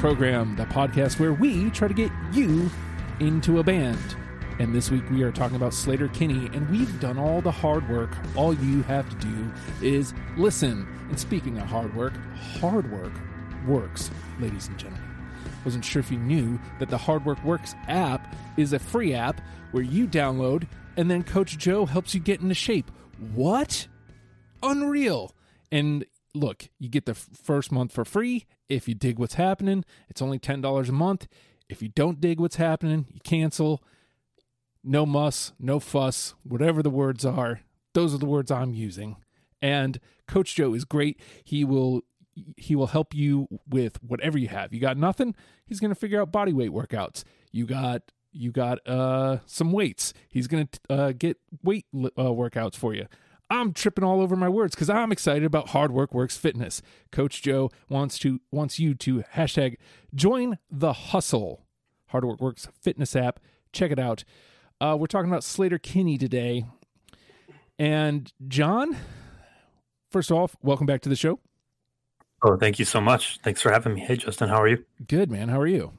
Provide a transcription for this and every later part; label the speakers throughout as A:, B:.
A: Let's the podcast where we try to get you into a band. And this week we are talking about Sleater-Kinney, and we've done all the hard work. All you have to do is listen. And speaking of hard work, hard work works, ladies and gentlemen. Wasn't sure if you knew that the Hard Work Works app is a free app where you download and then Coach Joe helps you get into shape. What? Unreal. And look, you get the first month for free if you dig what's happening. It's only $10 a month. If you don't dig what's happening, you cancel. No muss, no fuss, whatever the words are. Those are the words I'm using. And Coach Joe is great. He will he will help you with whatever you have. You got nothing, he's going to figure out body weight workouts. You got you got uh some weights. He's going to uh get weight uh, workouts for you. I'm tripping all over my words because I'm excited about Hard Work Works Fitness. Coach Joe wants to wants you to hashtag join the hustle. Hard Work Works Fitness app. Check it out. Uh, we're talking about Sleater-Kinney today. And John, first off, welcome back to the show.
B: Oh, thank you so much. Thanks for having me. Hey, Justin, how are you?
A: Good, man. How are you?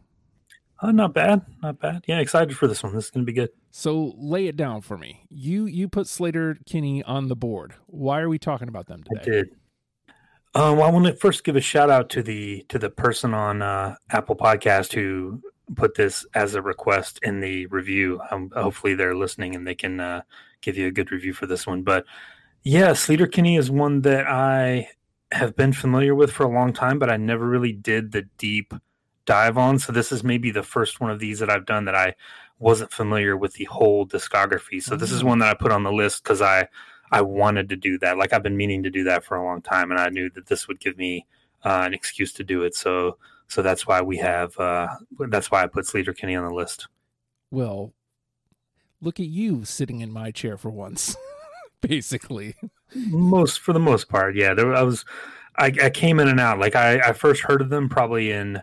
B: Uh, not bad, not bad. Yeah, excited for this one. This is going to be good.
A: So lay it down for me. You you put Sleater-Kinney on the board. Why are we talking about them today?
B: I did. Um, well, I want to first give a shout out to the to the person on uh, Apple Podcast who put this as a request in the review. Um, hopefully, they're listening and they can uh, give you a good review for this one. But yeah, Sleater-Kinney is one that I have been familiar with for a long time, but I never really did the deep dive on. So this is maybe the first one of these that I've done that I wasn't familiar with the whole discography. So this is mm. one that I put on the list because I I wanted to do that. Like I've been meaning to do that for a long time, and I knew that this would give me uh, an excuse to do it. So so that's why we have uh, that's why I put Sleater-Kinney on the list.
A: Well, look at you sitting in my chair for once. basically.
B: Most for the most part, yeah. There, I was, I, I came in and out. Like I, I first heard of them probably in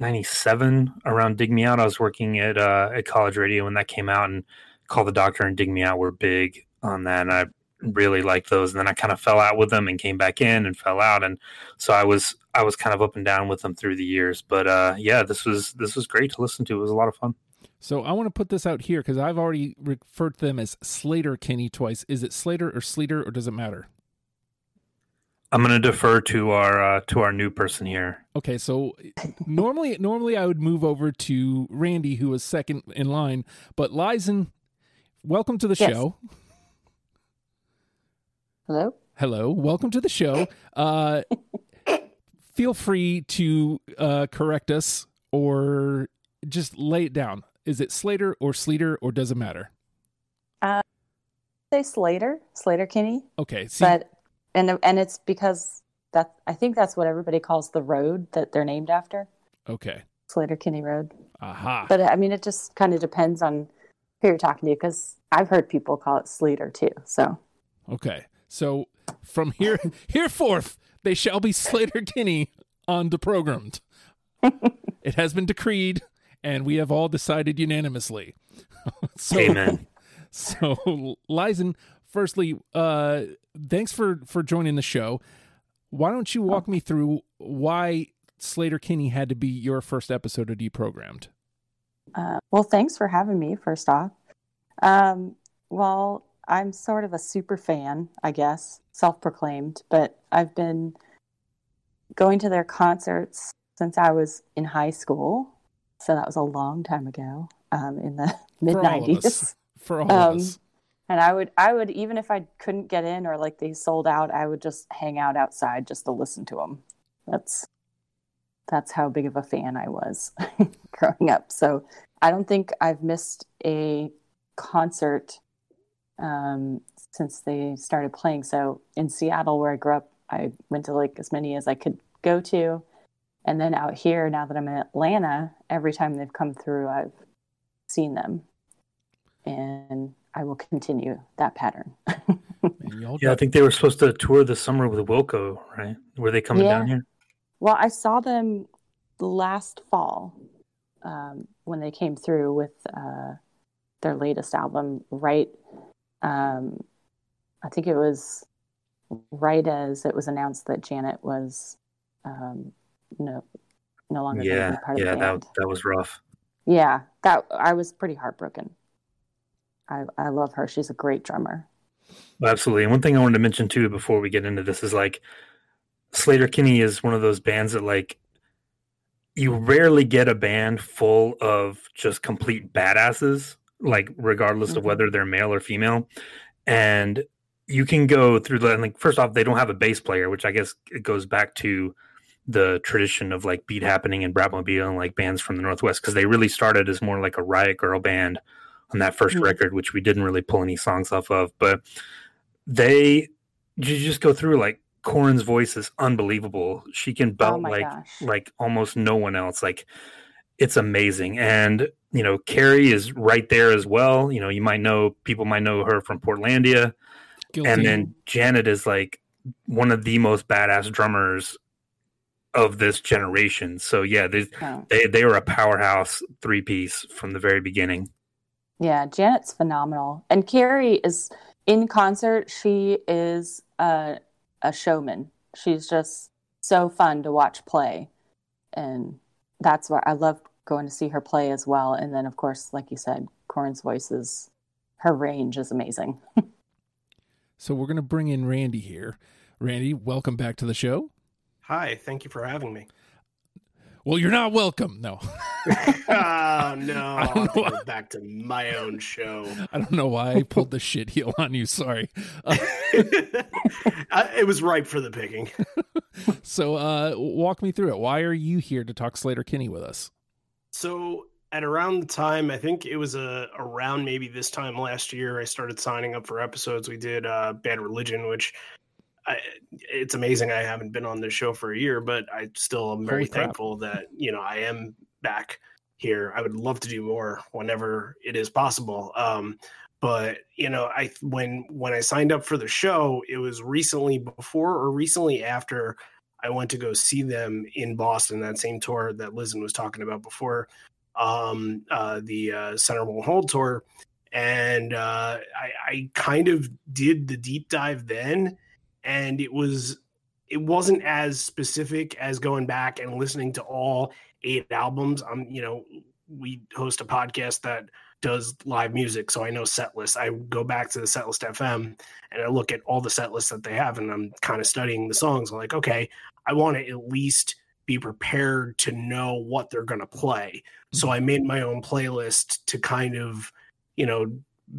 B: '97 around Dig Me Out. I was working at uh, at college radio when that came out, and Call the Doctor and Dig Me Out were big on that. And I really liked those. And then I kind of fell out with them and came back in and fell out. And so I was I was kind of up and down with them through the years. But uh, yeah, this was this was great to listen to. It was a lot of fun.
A: So I want to put this out here because I've already referred to them as Slater Kenny twice. Is it Slater or Sleater or does it matter?
B: I'm going to defer to our uh, to our new person here.
A: Okay, so normally normally I would move over to Randy who was second in line, but Lizen, welcome to the yes. show.
C: Hello.
A: Hello, welcome to the show. Uh, feel free to uh, correct us or just lay it down. Is it Slater or Sleater or does it matter?
C: Uh, say Slater, Sleater-Kinney.
A: Okay, see,
C: but and and it's because that I think that's what everybody calls the road that they're named after.
A: Okay,
C: Sleater-Kinney Road.
A: Aha.
C: But I mean, it just kind of depends on who you're talking to because I've heard people call it Sleater too. So
A: okay, so from here here forth, they shall be Sleater-Kinney on Deprogrammed. it has been decreed and we have all decided unanimously.
B: so, Amen.
A: So, Lizen, firstly, uh, thanks for for joining the show. Why don't you walk me through why Sleater-Kinney had to be your first episode of Deprogrammed?
C: Uh, well, thanks for having me. First off, um, well, I'm sort of a super fan, I guess, self-proclaimed, but I've been going to their concerts since I was in high school. So that was a long time ago, um, in the mid
A: nineties. For all um, of us.
C: And I would, I would, even if I couldn't get in or like they sold out, I would just hang out outside just to listen to them. That's, that's how big of a fan I was growing up. So I don't think I've missed a concert um, since they started playing. So in Seattle, where I grew up, I went to like as many as I could go to. And then out here, now that I'm in Atlanta, every time they've come through, I've seen them. And I will continue that pattern.
B: yeah, I think they were supposed to tour this summer with Wilco, right? Were they coming yeah. down here?
C: Well, I saw them last fall um, when they came through with uh, their latest album, right? Um, I think it was right as it was announced that Janet was um, no no longer
B: Yeah,
C: gonna be part
B: yeah,
C: of the
B: that that was rough.
C: Yeah, that I was pretty heartbroken. I I love her. She's a great drummer.
B: Absolutely. And one thing I wanted to mention too before we get into this is like Sleater-Kinney is one of those bands that like you rarely get a band full of just complete badasses, like regardless of
C: Mhm.
B: whether they're male or female. And you can go through the like first off, they don't have a bass player, which I guess it goes back to the tradition of like beat happening and Bratmobile and like bands from the Northwest because they really started as more like a riot girl band on that 1st
C: Mhm.
B: record, which we didn't really pull any songs off of. But they you just go through like Corin's voice is unbelievable. She can
C: Oh
B: belt
C: my
B: like
C: gosh.
B: like almost no one else. Like it's amazing. And you know, Carrie is right there as well. You know, you might know people might know her from Portlandia.
A: Guilty.
B: And then Janet is like one of the most badass drummers of this generation. So yeah, there's-
C: Oh.
B: they they were a powerhouse three piece from the very beginning.
C: Yeah, Janet's phenomenal. And Carrie is in concert, she is a, a showman. She's just so fun to watch play. And that's why I love going to see her play as well. And then, of course, like you said, Corin's voice is, her range is amazing.
A: so we're gonna bring in Randy here. Randy, welcome back to the show.
D: Hi, thank you for having me.
A: Well, you're not welcome. No,
D: oh no,
A: I don't know
D: back to my own show.
A: I don't know why I pulled the shit heel on you. Sorry. Uh,
D: Uh, it was ripe for the picking.
A: so, uh, walk me through it. Why are you here to talk Sleater-Kinney with us?
D: So at around the time, I think it was uh, around maybe this time last year, I started signing up for episodes. We did uh, Bad Religion, which I, it's amazing I haven't been on this show for a year, but I still am very thankful that you know I am back here. I would love to do more whenever it is possible. Um, but you know, I when when I signed up for the show, it was recently before or recently after I went to go see them in Boston. That same tour that Lizen was talking about before, um, uh, the uh, Center Won't Hold tour, and uh, I, I kind of did the deep dive then, and it was it wasn't as specific as going back and listening to all eight albums. I'm you know we host a podcast that does live music, so I know set lists. I go back to the setlist FM and I look at all the set lists that they have, and I'm kind of studying the songs. I'm like, okay, I want to at least be prepared to know what they're going to play. So mm-hmm. I made my own playlist to kind of, you know,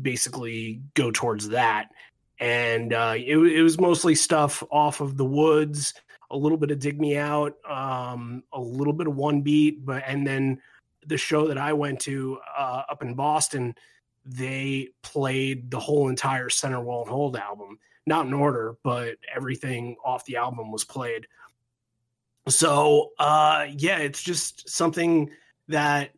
D: basically go towards that. And uh, it, it was mostly stuff off of the woods, a little bit of dig me out, um, a little bit of one beat, but and then the show that I went to uh, up in Boston, they played the whole entire Center Won't Hold album, not in order, but everything off the album was played. So, uh, yeah, it's just something that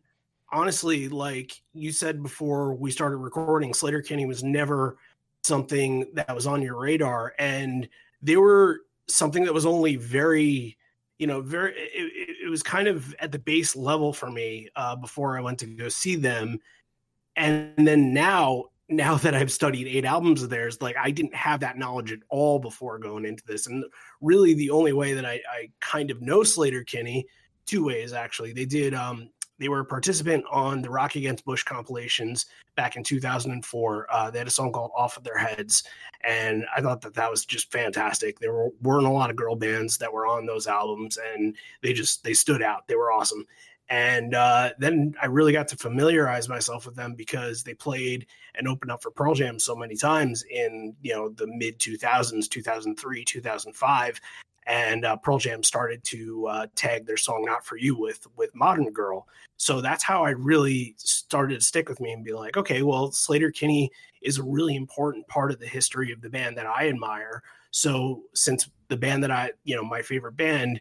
D: honestly, like you said before we started recording, Sleater-Kinney was never something that was on your radar. And they were something that was only very, you know, very, it, it- was kind of at the base level for me uh, before I went to go see them. And then now, now that I've studied eight albums of theirs, like I didn't have that knowledge at all before going into this. And really the only way that I, I kind of know Sleater-Kinney, two ways actually. They did um they were a participant on the Rock Against Bush compilations back in 2004. Uh, they had a song called "Off of Their Heads," and I thought that that was just fantastic. There were, weren't a lot of girl bands that were on those albums, and they just they stood out. They were awesome. And uh, then I really got to familiarize myself with them because they played and opened up for Pearl Jam so many times in you know the mid 2000s, 2003, 2005 and uh, Pearl Jam started to uh, tag their song "Not for You" with with Modern Girl. So that's how I really started to stick with me and be like, okay, well, Sleater-Kinney is a really important part of the history of the band that I admire. So since the band that I, you know, my favorite band,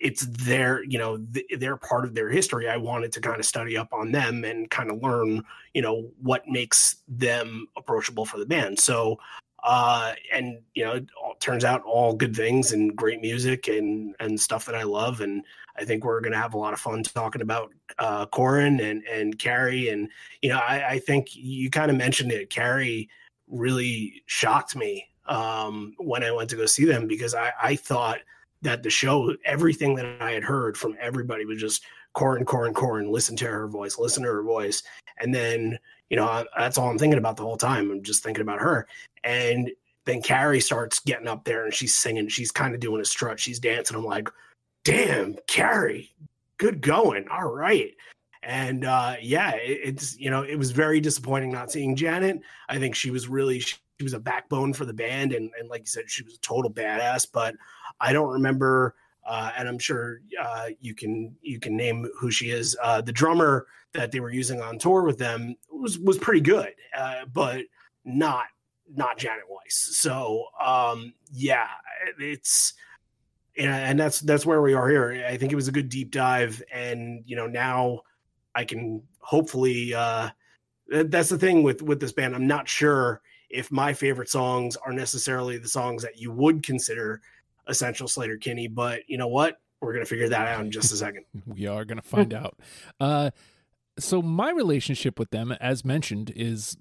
D: it's their, you know, th- they're part of their history. I wanted to kind of study up on them and kind of learn, you know, what makes them approachable for the band. So uh and you know it all, turns out all good things and great music and and stuff that i love. And i think we're gonna have a lot of fun talking about uh corin and and carrie. And you know i i think you kind of mentioned it. Carrie really shocked me um when i went to go see them because i i thought that the show, everything that I had heard from everybody was just Corin, Corin, Corin. Listen to her voice, listen to her voice, and then you know that's all I'm thinking about the whole time. I'm just thinking about her, and then Carrie starts getting up there and she's singing. She's kind of doing a strut. She's dancing. I'm like, damn, Carrie, good going. All right. And uh, yeah, it, it's you know it was very disappointing not seeing Janet. I think she was really she, she was a backbone for the band, and and like you said, she was a total badass. But I don't remember, uh, and I'm sure uh, you can you can name who she is. Uh, the drummer that they were using on tour with them was was pretty good, uh, but not not Janet Weiss. So um, yeah, it's and that's that's where we are here. I think it was a good deep dive, and you know now I can hopefully. Uh, that's the thing with with this band. I'm not sure if my favorite songs are necessarily the songs that you would consider essential Sleater-Kinney. but you know what? We're gonna figure that out in just a second.
A: we are gonna find out. Uh, so my relationship with them, as mentioned, is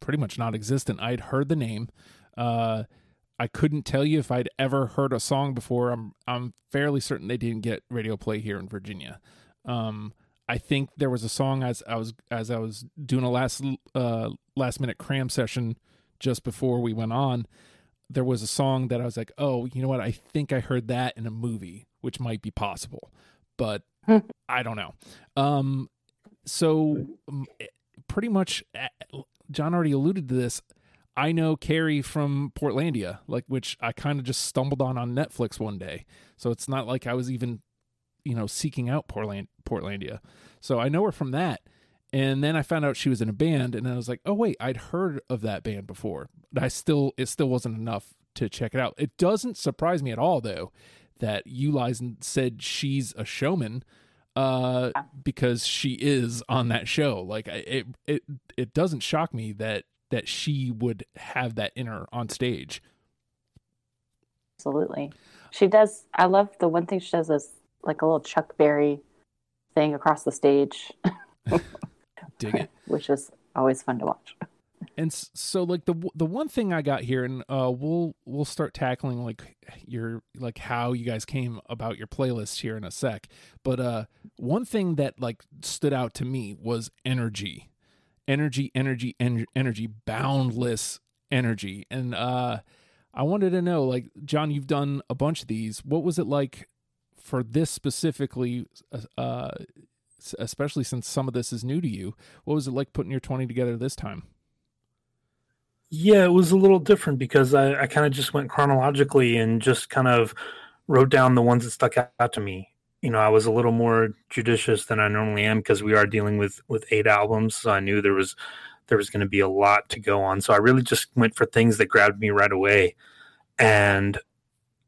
A: pretty much non-existent. I'd heard the name. Uh, I couldn't tell you if I'd ever heard a song before. I'm I'm fairly certain they didn't get radio play here in Virginia. Um, I think there was a song as I was as I was doing a last uh, last minute cram session just before we went on. There was a song that I was like, oh, you know what? I think I heard that in a movie, which might be possible, but I don't know. Um, so eh, pretty much, eh, John already alluded to this. I know Carrie from Portlandia, like which I kind of just stumbled on on Netflix one day. So it's not like I was even, you know, seeking out Portland Portlandia. So I know her from that. And then I found out she was in a band, and I was like, "Oh wait, I'd heard of that band before." But I still, it still wasn't enough to check it out. It doesn't surprise me at all, though, that Ulizen said she's a showman, uh, because she is on that show. Like it, it, it doesn't shock me that that she would have that in her on stage.
C: Absolutely. She does. I love the one thing she does is like a little Chuck Berry thing across the stage.
A: Dig it.
C: Which is always fun to watch.
A: And so, like the the one thing I got here, and uh, we'll we'll start tackling like your like how you guys came about your playlist here in a sec. But uh, one thing that like stood out to me was energy energy, energy, en- energy, boundless energy. And uh, I wanted to know, like, John, you've done a bunch of these. What was it like for this specifically, uh, especially since some of this is new to you? What was it like putting your 20 together this time?
B: Yeah, it was a little different because I, I kind of just went chronologically and just kind of wrote down the ones that stuck out to me you know, I was a little more judicious than I normally am because we are dealing with with eight albums. So I knew there was there was going to be a lot to go on. So I really just went for things that grabbed me right away, and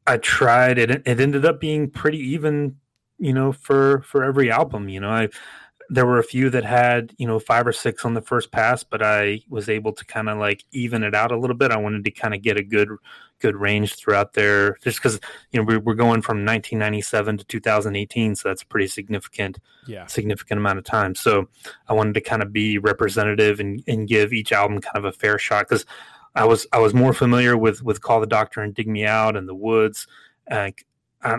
B: I tried. It it ended up being pretty even, you know, for for every album. You know, I there were a few that had you know five or six on the first pass but i was able to kind of like even it out a little bit i wanted to kind of get a good good range throughout there just because you know we're, we're going from 1997 to 2018 so that's a pretty significant
A: yeah
B: significant amount of time so i wanted to kind of be representative and, and give each album kind of a fair shot because i was i was more familiar with with call the doctor and dig me out and the woods uh,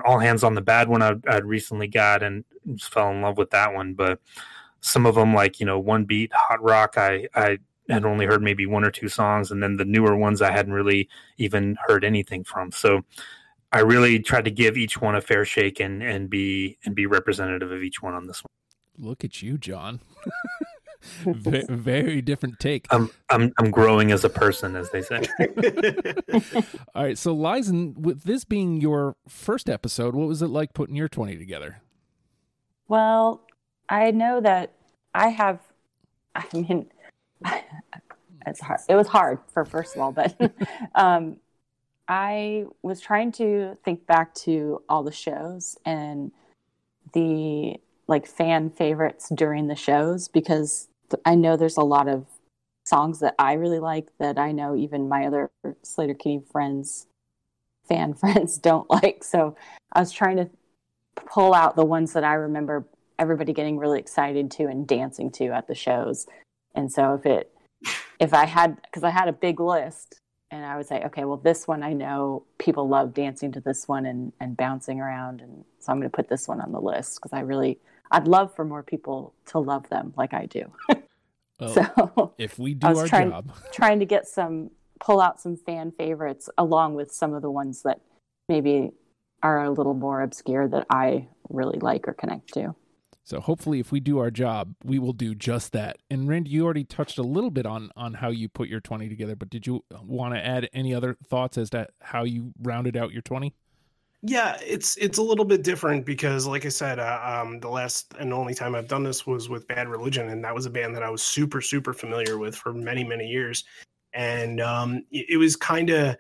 B: all hands on the bad one I, would recently got and just fell in love with that one. But some of them, like you know, one beat hot rock, I I had only heard maybe one or two songs, and then the newer ones I hadn't really even heard anything from. So I really tried to give each one a fair shake and and be and be representative of each one on this one.
A: Look at you, John. very, very different take.
B: I'm I'm I'm growing as a person, as they say.
A: All right, so Lizen, with this being your first episode, what was it like putting your twenty together?
C: Well, I know that I have. I mean, it's hard. It was hard for first of all, but um, I was trying to think back to all the shows and the like fan favorites during the shows because I know there's a lot of songs that I really like that I know even my other Sleater-Kinney friends, fan friends, don't like. So I was trying to pull out the ones that I remember everybody getting really excited to and dancing to at the shows. And so if it, if I had, because I had a big list and I would say, okay, well, this one I know people love dancing to this one and, and bouncing around. And so I'm going to put this one on the list because I really, I'd love for more people to love them like I do.
A: Well,
C: so
A: if we do
C: I was
A: our
C: trying,
A: job,
C: trying to get some, pull out some fan favorites along with some of the ones that maybe are a little more obscure that I really like or connect to.
A: so hopefully, if we do our job, we will do just that. And Randy, you already touched a little bit on on how you put your twenty together, but did you want to add any other thoughts as to how you rounded out your twenty?
D: Yeah, it's it's a little bit different because, like I said, uh, um, the last and only time I've done this was with Bad Religion, and that was a band that I was super super familiar with for many many years, and um, it, it was kind of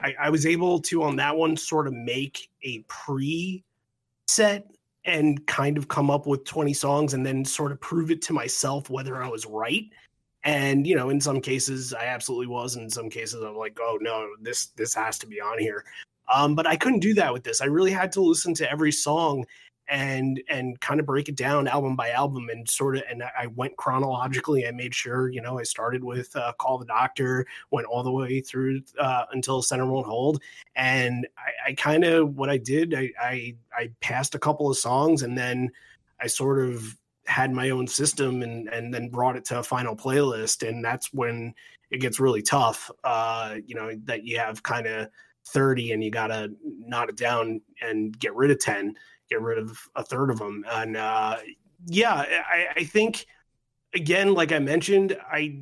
D: I, I was able to on that one sort of make a pre set and kind of come up with 20 songs and then sort of prove it to myself whether I was right. And you know, in some cases I absolutely was, and in some cases I'm like, oh no, this this has to be on here. Um, but I couldn't do that with this. I really had to listen to every song and and kind of break it down album by album and sort of and I went chronologically. I made sure you know I started with uh, Call the Doctor, went all the way through uh, until Center Won't Hold, and I, I kind of what I did I, I I passed a couple of songs and then I sort of had my own system and and then brought it to a final playlist and that's when it gets really tough uh you know that you have kind of 30 and you got to knot it down and get rid of 10 get rid of a third of them and uh yeah i i think again like i mentioned i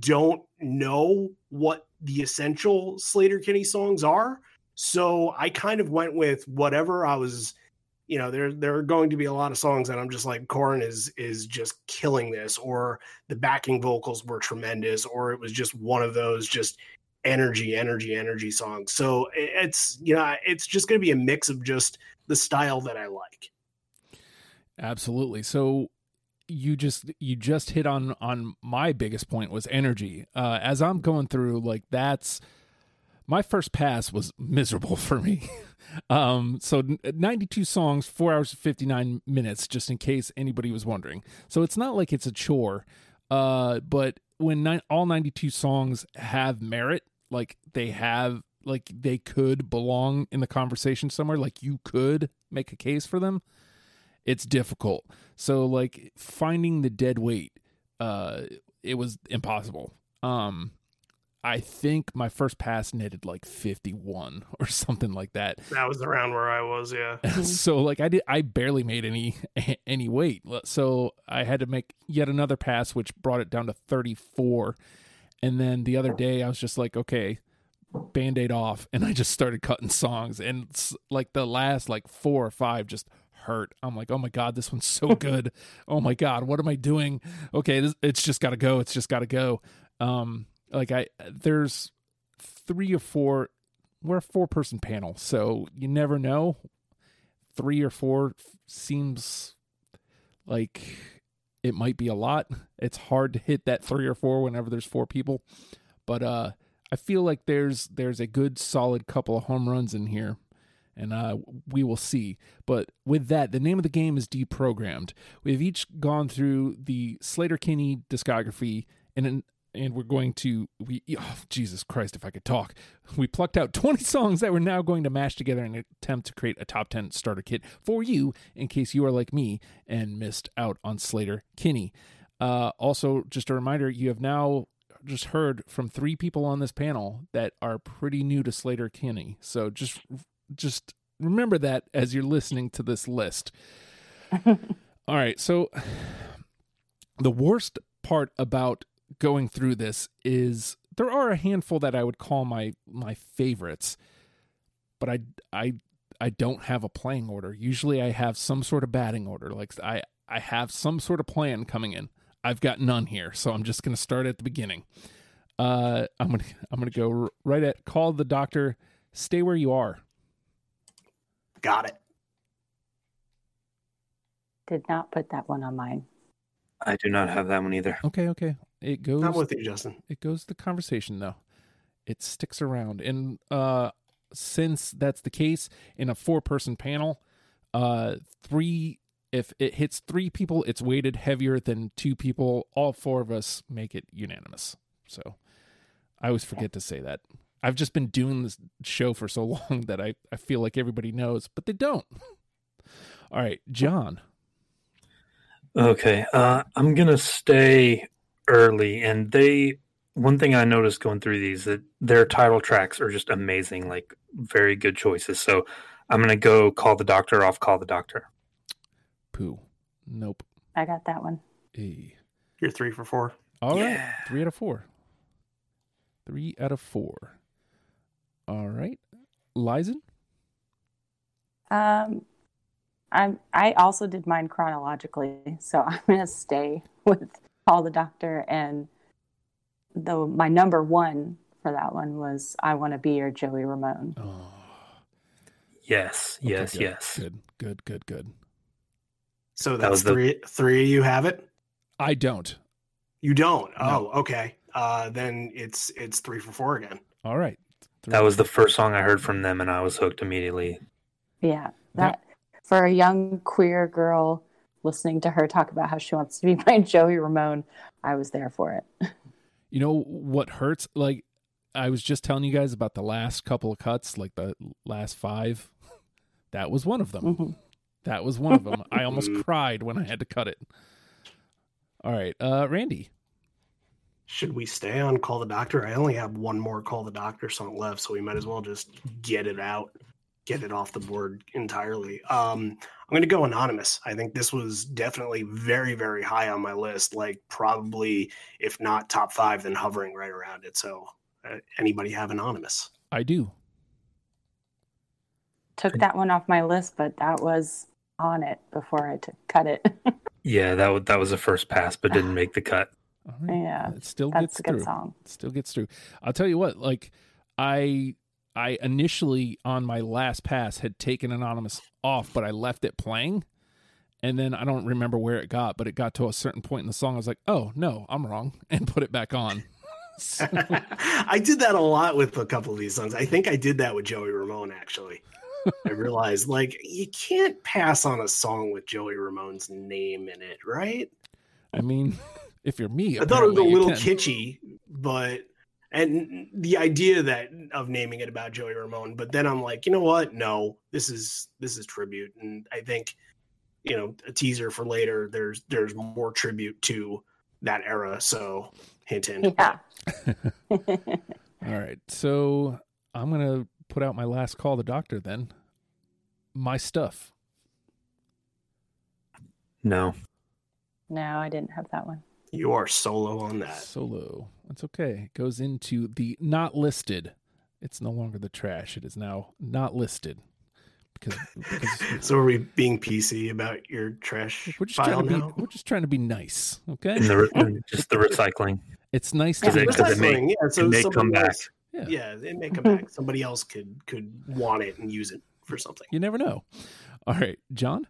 D: don't know what the essential Sleater-Kinney songs are. So i kind of went with whatever i was you know there there are going to be a lot of songs that i'm just like Corin is is just killing this or the backing vocals were tremendous or it was just one of those just energy energy energy songs so it's you know it's just going to be a mix of just the style that i like
A: Absolutely. So you just you just hit on on my biggest point was energy. Uh as I'm going through like that's my first pass was miserable for me. um so 92 songs, 4 hours and 59 minutes just in case anybody was wondering. So it's not like it's a chore. Uh but when ni- all 92 songs have merit, like they have like they could belong in the conversation somewhere, like you could make a case for them it's difficult. So like finding the dead weight, uh, it was impossible. Um, I think my first pass netted like 51 or something like that.
D: that was around where i was yeah
A: so like I did, I barely made any any weight. So I had to make yet another pass, which brought it down to 34. And then the other day, I was just like, okay, band aid off, and I just started cutting songs, and like the last like four or five just hurt. I'm like, oh my god, this one's so good. oh my god, what am I doing? Okay, this, it's just got to go. It's just got to go. Um, like I there's three or four. We're a four person panel, so you never know. Three or four seems like it might be a lot. It's hard to hit that three or four whenever there's four people, but uh, I feel like there's there's a good solid couple of home runs in here and uh, we will see. But with that, the name of the game is deprogrammed. We've each gone through the Sleater-Kinney discography, in and and we're going to we oh, Jesus Christ, if I could talk. We plucked out 20 songs that we're now going to mash together in an attempt to create a top 10 starter kit for you, in case you are like me and missed out on Slater Kinney. Uh, also, just a reminder, you have now just heard from three people on this panel that are pretty new to Sleater-Kinney. So just just remember that as you're listening to this list. All right, so the worst part about going through this is there are a handful that I would call my my favorites, but I I I don't have a playing order. Usually I have some sort of batting order. Like I I have some sort of plan coming in. I've got none here, so I'm just going to start at the beginning. Uh, I'm gonna I'm gonna go right at call the doctor. Stay where you are.
D: got it
C: Did not put that one on mine.
B: I do not have that one either.
A: Okay, okay. It goes.
D: i'm with you justin
A: it goes to the conversation though. It sticks around, and uh, since that's the case in a four-person panel, uh, three if it hits three people, it's weighted heavier than two people. All four of us make it unanimous. So, I always forget to say that. I've just been doing this show for so long that I, I feel like everybody knows, but they don't. All right, John.
B: Okay, uh, I'm gonna stay early, and they. One thing I noticed going through these that their title tracks are just amazing, like very good choices. So I'm gonna go call the doctor off. Call the doctor.
A: Pooh. Nope.
C: I got that one.
A: E.
D: You're three for four.
A: All right,
B: Yeah.
A: Three out of four. Three out of four. All right. Lizen?
C: Um, I'm. I also did mine chronologically, so I'm gonna stay with call the doctor. And though my number one for that one was I want to be your Joey Ramone.
A: Oh.
B: Yes,
A: okay,
B: yes,
A: good,
B: yes.
A: Good, good, good, good.
D: So
B: That
D: that's
B: was the-
D: three. Three of you have it.
A: I don't.
D: You don't.
A: No.
D: Oh, okay. Uh, then it's it's three for four again.
A: All right.
B: That was the first song I heard from them, and I was hooked immediately.
C: Yeah, that for a young queer girl listening to her talk about how she wants to be my Joey Ramone, I was there for it.
A: You know what hurts? Like I was just telling you guys about the last couple of cuts, like the last five. That was one of them.
C: Mhm.
A: That was one of them. I almost cried when I had to cut it. All right, uh, Randy.
D: Should we stay on call the doctor? I only have one more call the doctor song left, so we might as well just get it out, get it off the board entirely. Um, I'm going to go anonymous. I think this was definitely very, very high on my list. Like probably, if not top five, then hovering right around it. So, uh, anybody have anonymous?
A: I do.
C: Took that one off my list, but that was on it before I took cut it.
B: Yeah, that was that was a first pass, but didn't make the cut.
A: All right.
C: yeah,
A: It still
C: that's
A: gets
C: a good
A: through.
C: song.
A: It still gets through. I'll tell you what, like I I initially on my last pass had taken anonymous off, but I left it playing. And then I don't remember where it got, but it got to a certain point in the song. I was like, "Oh no, I'm wrong," and put it back on. So-
D: I did that a lot with a couple of these songs. I think I did that with Joey Ramone actually. I realized like you can't pass on a song with Joey Ramone's name in it, right?
A: I mean, if you're me,
D: I thought it was a little kitschy, but and the idea that of naming it about Joey Ramone, but then I'm like, you know what? No, this is this is tribute, and I think you know a teaser for later. There's there's more tribute to that era, so hint hint.
C: Yeah.
A: All right, so I'm gonna put out my last call. The doctor then. My stuff.
B: No,
C: no, I didn't have that one.
D: You are solo on that.
A: Solo. That's okay. It goes into the not listed. It's no longer the trash. It is now not listed because, because
D: So are we being PC about your trash
A: we're just
D: file
A: trying to be
D: now?
A: we're just trying to be nice. Okay.
B: in the re- just the recycling.
A: It's nice to
B: Because
A: be
B: it- 'cause it may-
D: yeah, so
B: it may come back.
D: else-
A: Yeah.
D: yeah, it may come mm-hmm. back. Somebody else could could want it and use it for something.
A: You never know. All right, John.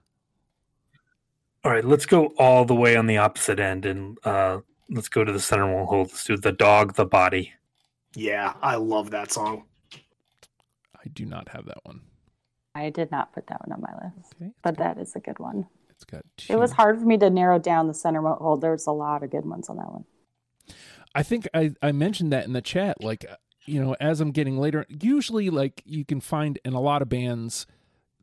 B: All right, let's go all the way on the opposite end, and uh, let's go to the Center Won't Hold. Let's do the dog, the body.
D: Yeah, I love that song.
A: I do not have that one.
C: I did not put that one on my list,
A: Okay.
C: but that is a good one.
A: It's got.
C: It was hard for me to narrow down the center hold. There's a lot of good ones on that one.
A: I think I, I mentioned that in the chat. Like, uh, you know, as I'm getting later, usually, like, you can find in a lot of bands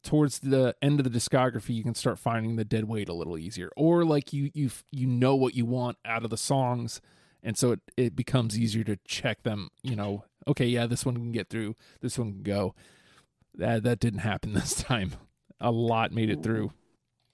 A: towards the end of the discography, you can start finding the dead weight a little easier, or like you you you know what you want out of the songs, and so it it becomes easier to check them. You know, okay, yeah, this one can get through, this one can go. That that didn't happen this time. A lot made it through.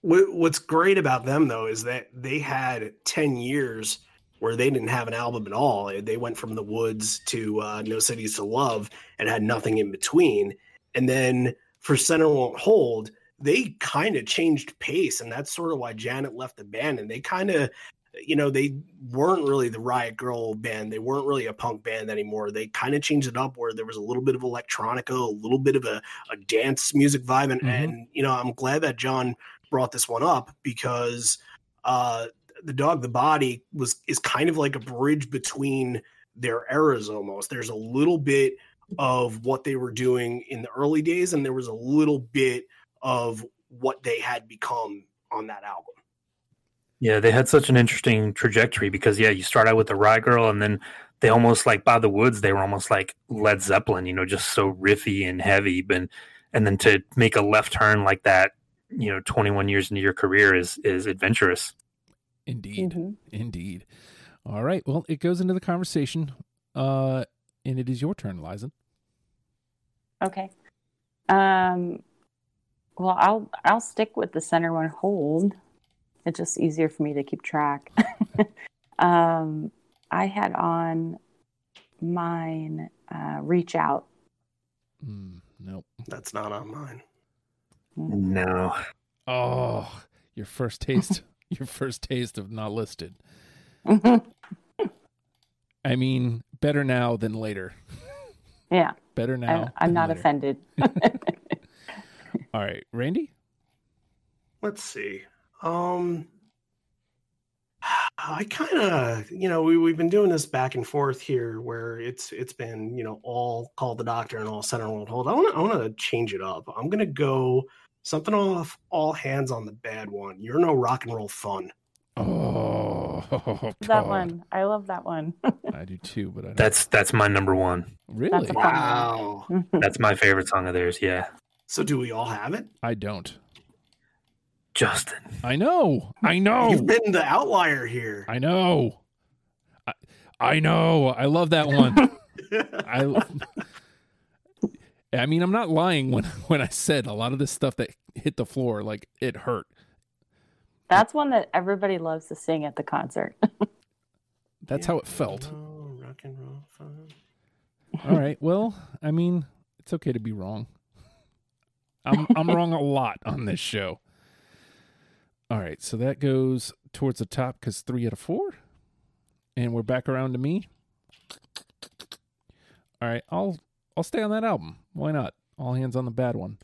D: What's great about them though is that they had ten years where they didn't have an album at all. They went from the woods to uh, No Cities to Love and had nothing in between. And then for Center Won't Hold, they kind of changed pace, and that's sort of why Janet left the band. And they kind of, you know, they weren't really the Riot Girl band. They weren't really a punk band anymore. They kind of changed it up where there was a little bit of electronica, a little bit of a, a dance music vibe, and,
A: Mhm.
D: and you know, I'm glad that John brought this one up because uh the dog the body was is kind of like a bridge between their eras almost there's a little bit of what they were doing in the early days and there was a little bit of what they had become on that album
B: Yeah, they had such an interesting trajectory because yeah, you start out with the Rye Girl, and then they almost like by the woods they were almost like Led Zeppelin, you know, just so riffy and heavy. But and then to make a left turn like that, you know, 21 years into your career is is adventurous.
A: Indeed.
C: Mhm.
A: Indeed. All right. Well, it goes into the conversation. Uh, and it is your turn, Liza.
C: Okay. Um. Well, I'll I'll stick with the center one. Hold. It's just easier for me to keep track. um, I had on mine. Uh, reach out.
A: Mm, nope.
D: That's not on mine.
B: No.
A: Oh, your first taste. your first taste of not listed. I mean, better now than later.
C: yeah,
A: Better now.
C: I, I'm not
A: later.
C: offended.
A: All right, Randy.
D: Let's see. Um, I kind of, you know, we we've been doing this back and forth here, where it's it's been, you know, all call the doctor and all Center Won't Hold. I want to I want to change it up. I'm gonna go something off all hands on the bad one. You're no rock and roll fun.
A: Oh,
C: Oh,
A: that
C: one. I love that one.
A: I do too, but I don't.
B: That's that's my number one.
A: really.
C: That's a fun
D: Wow.
B: That's my favorite song of theirs. Yeah.
D: So do we all have it?
A: I don't.
B: Justin.
A: I know. I know.
D: You've been the outlier here.
A: I know. I, I know. I love that one. I I mean, I'm not lying when when I said a lot of this stuff that hit the floor like it hurt.
C: That's one that everybody loves to sing at the concert.
A: That's how it felt.
D: Oh, rock and roll fun.
A: All right. Well, I mean, it's okay to be wrong. I'm I'm wrong a lot on this show. All right, so that goes towards the top because three out of four, and we're back around to me. All right, I'll I'll stay on that album. Why not? All hands on the bad one.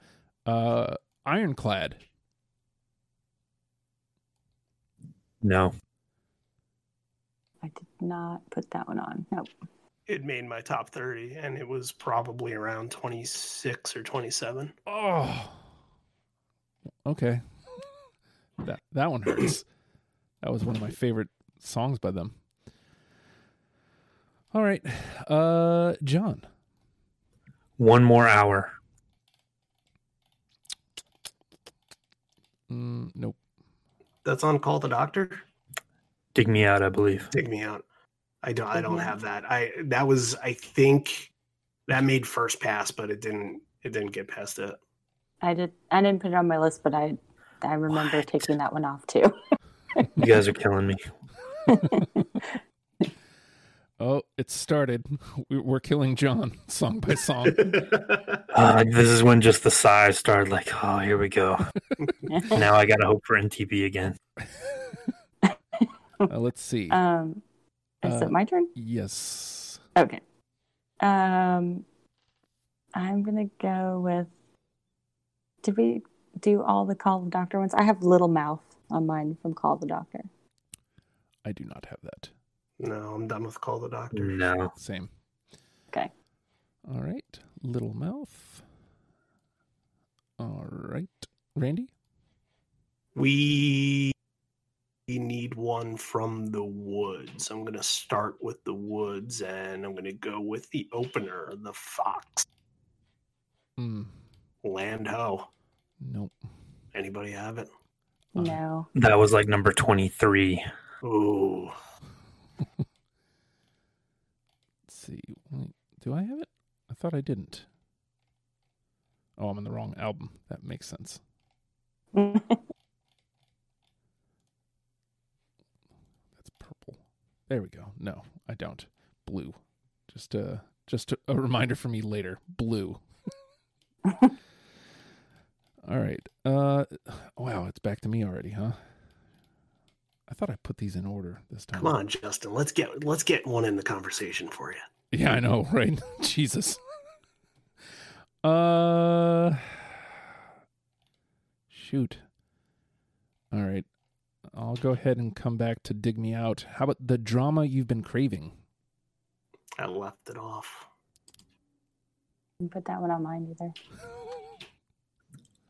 A: Uh, Ironclad.
B: No.
C: I did not put that one on. Nope.
D: It made my top 30, and it was probably around 26 or 27.
A: Oh, okay. That that one hurts. That was one of my favorite songs by them. All right, uh, John.
B: One more hour.
A: Mm, nope.
D: That's on Call the Doctor.
B: Dig me out, I believe.
D: Dig me out. I don't. I don't
C: Me
D: have that. I that was. I think that made first pass, but it didn't. It didn't get past it.
C: I did. I didn't put it on my list, but I I remember
D: What?
C: taking that one off too.
B: You guys are killing me.
A: Oh, it started. We- We're killing John song by song.
B: Uh, this is when just the sighs started like, oh, here we go. now I got to hope for NTP again.
A: Uh, let's see.
C: um, is
A: Uh,
C: it my turn?
A: yes.
C: Okay. Um, I'm gonna go with. Did we do all the Call the Doctor ones? I have Little Mouth on mine from Call the Doctor.
A: I do not have that.
D: No, I'm done with Call the Doctor.
B: No.
A: Same.
C: Okay.
A: All right. Little Mouth. All right. Randy?
D: We need one from the woods. I'm gonna start with the woods, and I'm gonna go with the opener, the fox.
A: Mm,
D: Land ho.
A: nope.
D: Anybody have it?
C: No.
B: That was like number 23.
D: Ooh.
A: Let's see. Do I have it? I thought I didn't. Oh, I'm in the wrong album. That makes sense. That's purple. There we go. No, I don't. Blue. Just uh just a, a reminder for me later. Blue. All right. Uh wow, it's back to me already, huh? I thought I put these in order this time.
D: Come on, Justin. Let's get let's get one in the conversation for you.
A: Yeah, I know, right? Jesus. Uh shoot. All right. I'll go ahead and come back to dig me out. How about the drama you've been craving?
D: I left it off.
C: Didn't put that one on mine either.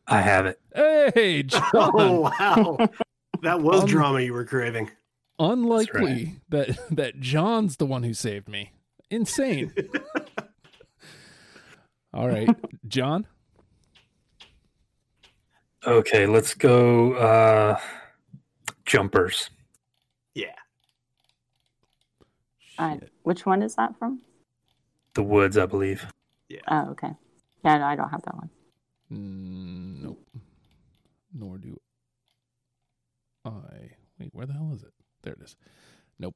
B: I have it.
A: Hey, John.
D: Oh wow. That was
A: Um,
D: drama you were craving.
A: unlikely that that John's the one who saved me. Insane. All right, John.
B: Okay, let's go. Uh, jumpers.
D: Yeah.
C: Uh, which one is that from?
B: The woods, I believe. Yeah.
C: Oh, okay. Yeah, no, I don't have that one.
A: Mm, nope. Nor do I. Wait, where the hell is it? There it is. Nope.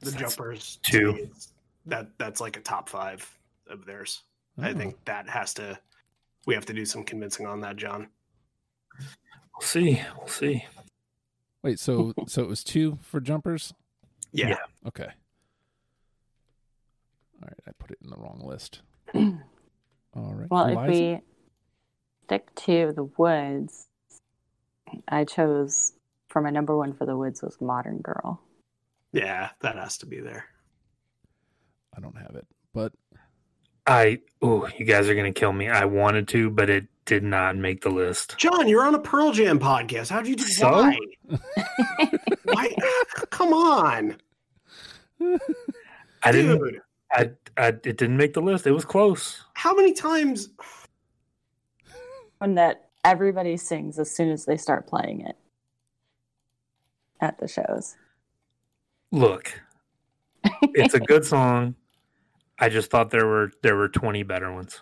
D: The
B: That's
D: jumpers
B: two.
D: to it's- That that's like a top five of theirs. I
A: Oh.
D: think that has to. We have to do some convincing on that, John.
B: We'll see. We'll see.
A: Wait, so so it was two for jumpers?
D: Yeah.
B: Yeah.
A: Okay. All right, I put it in the wrong list. All right.
C: Well,
A: Eliza?
C: if we stick to the woods, I chose for my number one for the woods was Modern Girl.
D: Yeah, that has to be there.
A: I don't have it, but
B: I. Oh, you guys are gonna kill me. I wanted to, but it did not make the list.
D: John, you're on a Pearl Jam podcast. How'd you do?
B: So?
D: Why? Why? Come on,
B: I didn't.
D: dude.
B: I, I. It didn't make the list. It was close.
D: How many times?
C: One that everybody sings as soon as they start playing it at the shows.
B: Look, it's a good song. I just thought there were there were twenty better ones.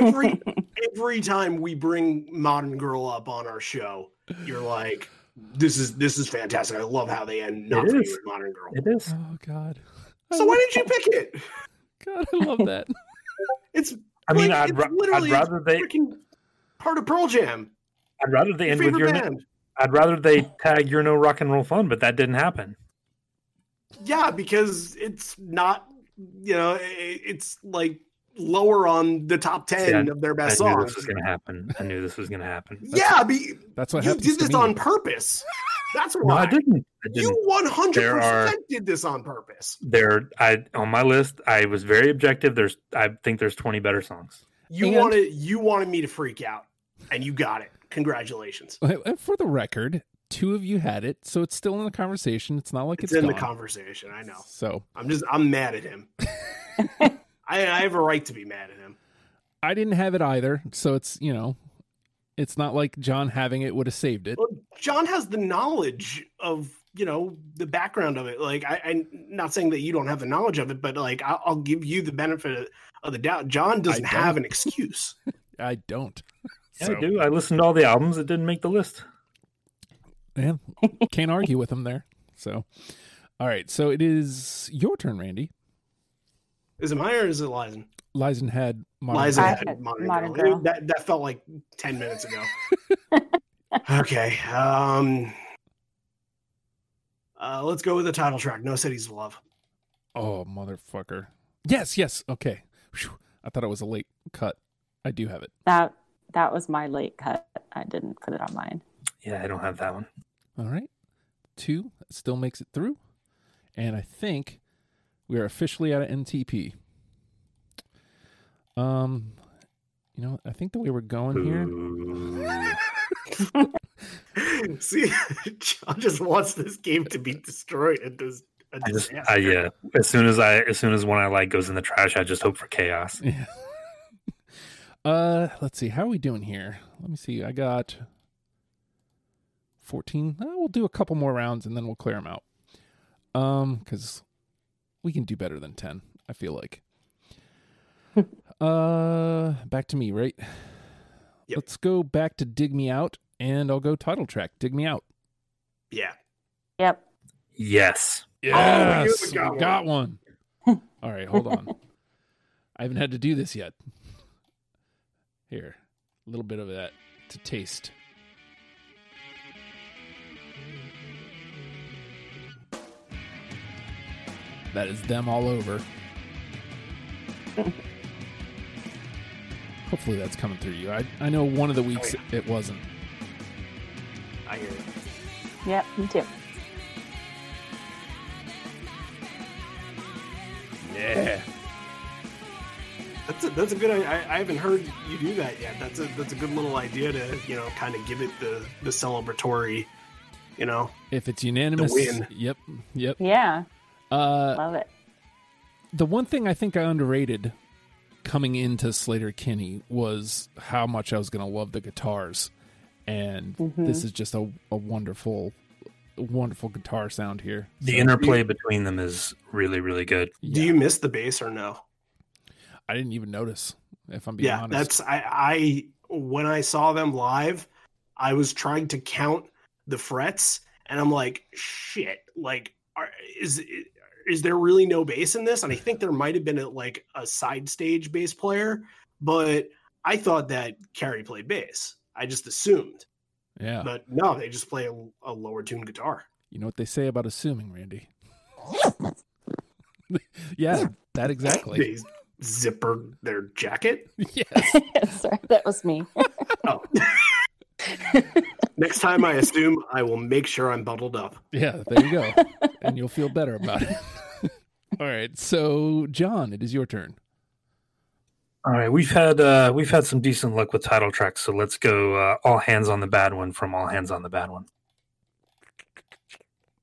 D: Every every time we bring Modern Girl up on our show, you're like, "This is this is fantastic. I love how they end. Not
B: It
D: for
B: is.
D: you with Modern Girl."
B: It is.
A: oh god.
D: So why didn't you pick it?
A: God, I love that.
D: It's
B: I mean,
D: Like,
B: I'd,
D: it's
B: ra- I'd
D: literally-
B: rather they.
D: part of Pearl Jam.
B: I'd rather they
D: Your
B: end with your.
D: band.
B: I'd rather they tag "You're No Rock and Roll Fun," but that didn't happen.
D: Yeah, because it's not. You know, i- it's like lower on the top ten
B: See,
D: of their
B: I
D: best
B: knew
D: songs.
B: this was going to happen. I knew this was going to happen.
D: Yeah, be,
A: That's what
D: you did this
A: me.
D: on purpose. That's
B: No,
D: why
B: I didn't. I didn't.
D: you one hundred
B: There are-
D: percent did this on purpose.
B: there I on my list I was very objective. There's I think there's 20 better songs.
D: You
A: And-
D: wanted you wanted me to freak out, and you got it. Congratulations.
A: And For the record, two of you had it, so it's still in the conversation. It's not like
D: It's,
A: it's,
D: in the conversation. I know.
A: So
D: I'm just I'm mad at him. I, I have a right to be mad at him.
A: I didn't have it either. So it's you know, it's not like John having it would have saved it.
D: Well, John has the knowledge of you know the background of it. Like I, I'm not saying that you don't have the knowledge of it, but like I'll, I'll give you the benefit of the doubt. John doesn't
A: don't.
D: have an excuse.
A: I don't.
B: Yeah,
A: So,
B: I do. I listened to all the albums. It didn't make the list.
A: Yeah, can't argue with him there. So, all right. So it is your turn, Randy.
D: Is it mine or is it Lizen?
A: Lizen had Modern
D: Liza
A: Girl.
D: Had
C: had
D: Modern,
C: Modern
D: Girl.
C: Girl.
D: That that felt like ten minutes ago. okay. Um. Uh, let's go with the title track. No cities of love.
A: Oh, motherfucker. Yes, yes. Okay. Phew. I thought it was a late cut. I do have it.
C: That that was my late cut. I didn't put it on mine.
B: Yeah, I don't have that one.
A: All right. Two still makes it through. And I think we are officially out of NTP. Um, you know, I think the way we're going here.
D: See, John just wants this game to be destroyed and does a
B: I just. I, yeah. As soon as I, as soon as one I like goes in the trash, I just hope for chaos.
A: Yeah. uh, let's see. How are we doing here? Let me see. I got 14. Uh, we'll do a couple more rounds and then we'll clear them out. Um, because we can do better than 10, I feel like. uh, back to me, right?
D: Yep.
A: Let's go back to Dig Me Out and I'll go title track. Dig Me Out.
D: yeah.
C: Yep.
B: Yes.
A: Yes,
D: got
A: we got one. All right, hold on. I haven't had to do this yet. Here, a little bit of that to taste. That is them all over. Hopefully that's coming through you. I, I know one of the weeks
D: Oh,
A: it wasn't.
D: I hear it.
C: Yep. Me too.
A: Yeah.
D: That's a, that's a good. I, I haven't heard you do that yet. That's a that's a good little idea to you know kind of give it the the celebratory You know,
A: If it's unanimous,
D: win.
A: yep, yep.
C: Yeah,
A: Uh,
C: love it.
A: the one thing I think I underrated coming into Sleater-Kinney was how much I was going to love the guitars, and
C: Mhm.
A: this is just a, a wonderful, wonderful guitar sound here.
B: The
A: So,
B: interplay between them is really, really good.
D: do
A: yeah,
D: you miss the bass or no?
A: I didn't even notice. If I'm being
D: yeah,
A: honest,
D: that's I, I when I saw them live, I was trying to count the frets, and I'm like, shit, like, are, is is there really no bass in this? And I think there might have been a, like a side stage bass player, but I thought that Carrie played bass. I just assumed,
A: yeah.
D: but no, they just play a, a lower tuned guitar.
A: You know what they say about assuming, Randy? yeah, that exactly.
D: They zipper their jacket.
A: yes.
C: Sorry, that was me.
D: Oh. Next time I assume, I will make sure I'm bundled up.
A: Yeah, there you go. and you'll feel better about it. All right. So, John, it is your turn.
B: All right, we've had uh, we've had some decent luck with title tracks, so let's go uh, all hands on the bad one from all hands on the bad one.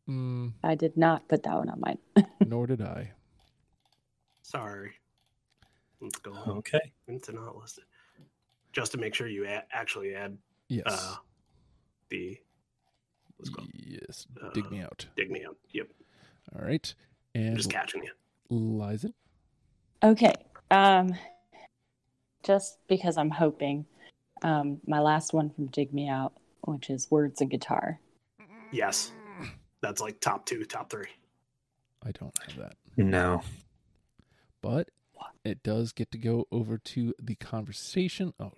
A: Mm,
C: I did not put that one on mine.
A: nor did I.
D: Sorry. Let's go
B: Okay,
D: into not listed. Just to make sure you a- actually add
A: Yes.
D: uh, the. Let's go.
A: yes. Dig me out.
D: Dig me out. Yep.
A: All right.
D: I'm
A: And
D: just catching you.
A: Liza.
C: Okay. Um, just because I'm hoping, um, my last one from Dig Me Out, which is words and guitar.
D: Yes. That's like top two, top three.
A: I don't have that.
B: no,
A: But it does get to go over to the conversation. Oh.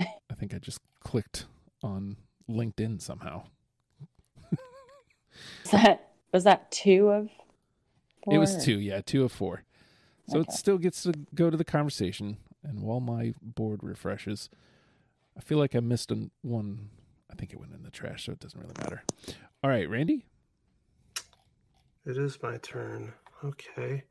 A: I think I just clicked on LinkedIn somehow.
C: Is that was that two of?
A: It was
C: four?
A: two, yeah, two of four. So it still gets to go to the conversation. And while my board refreshes, I feel like I missed an, one. I think it went in the trash, so it doesn't really matter. All right, Randy.
D: It is my turn. Okay.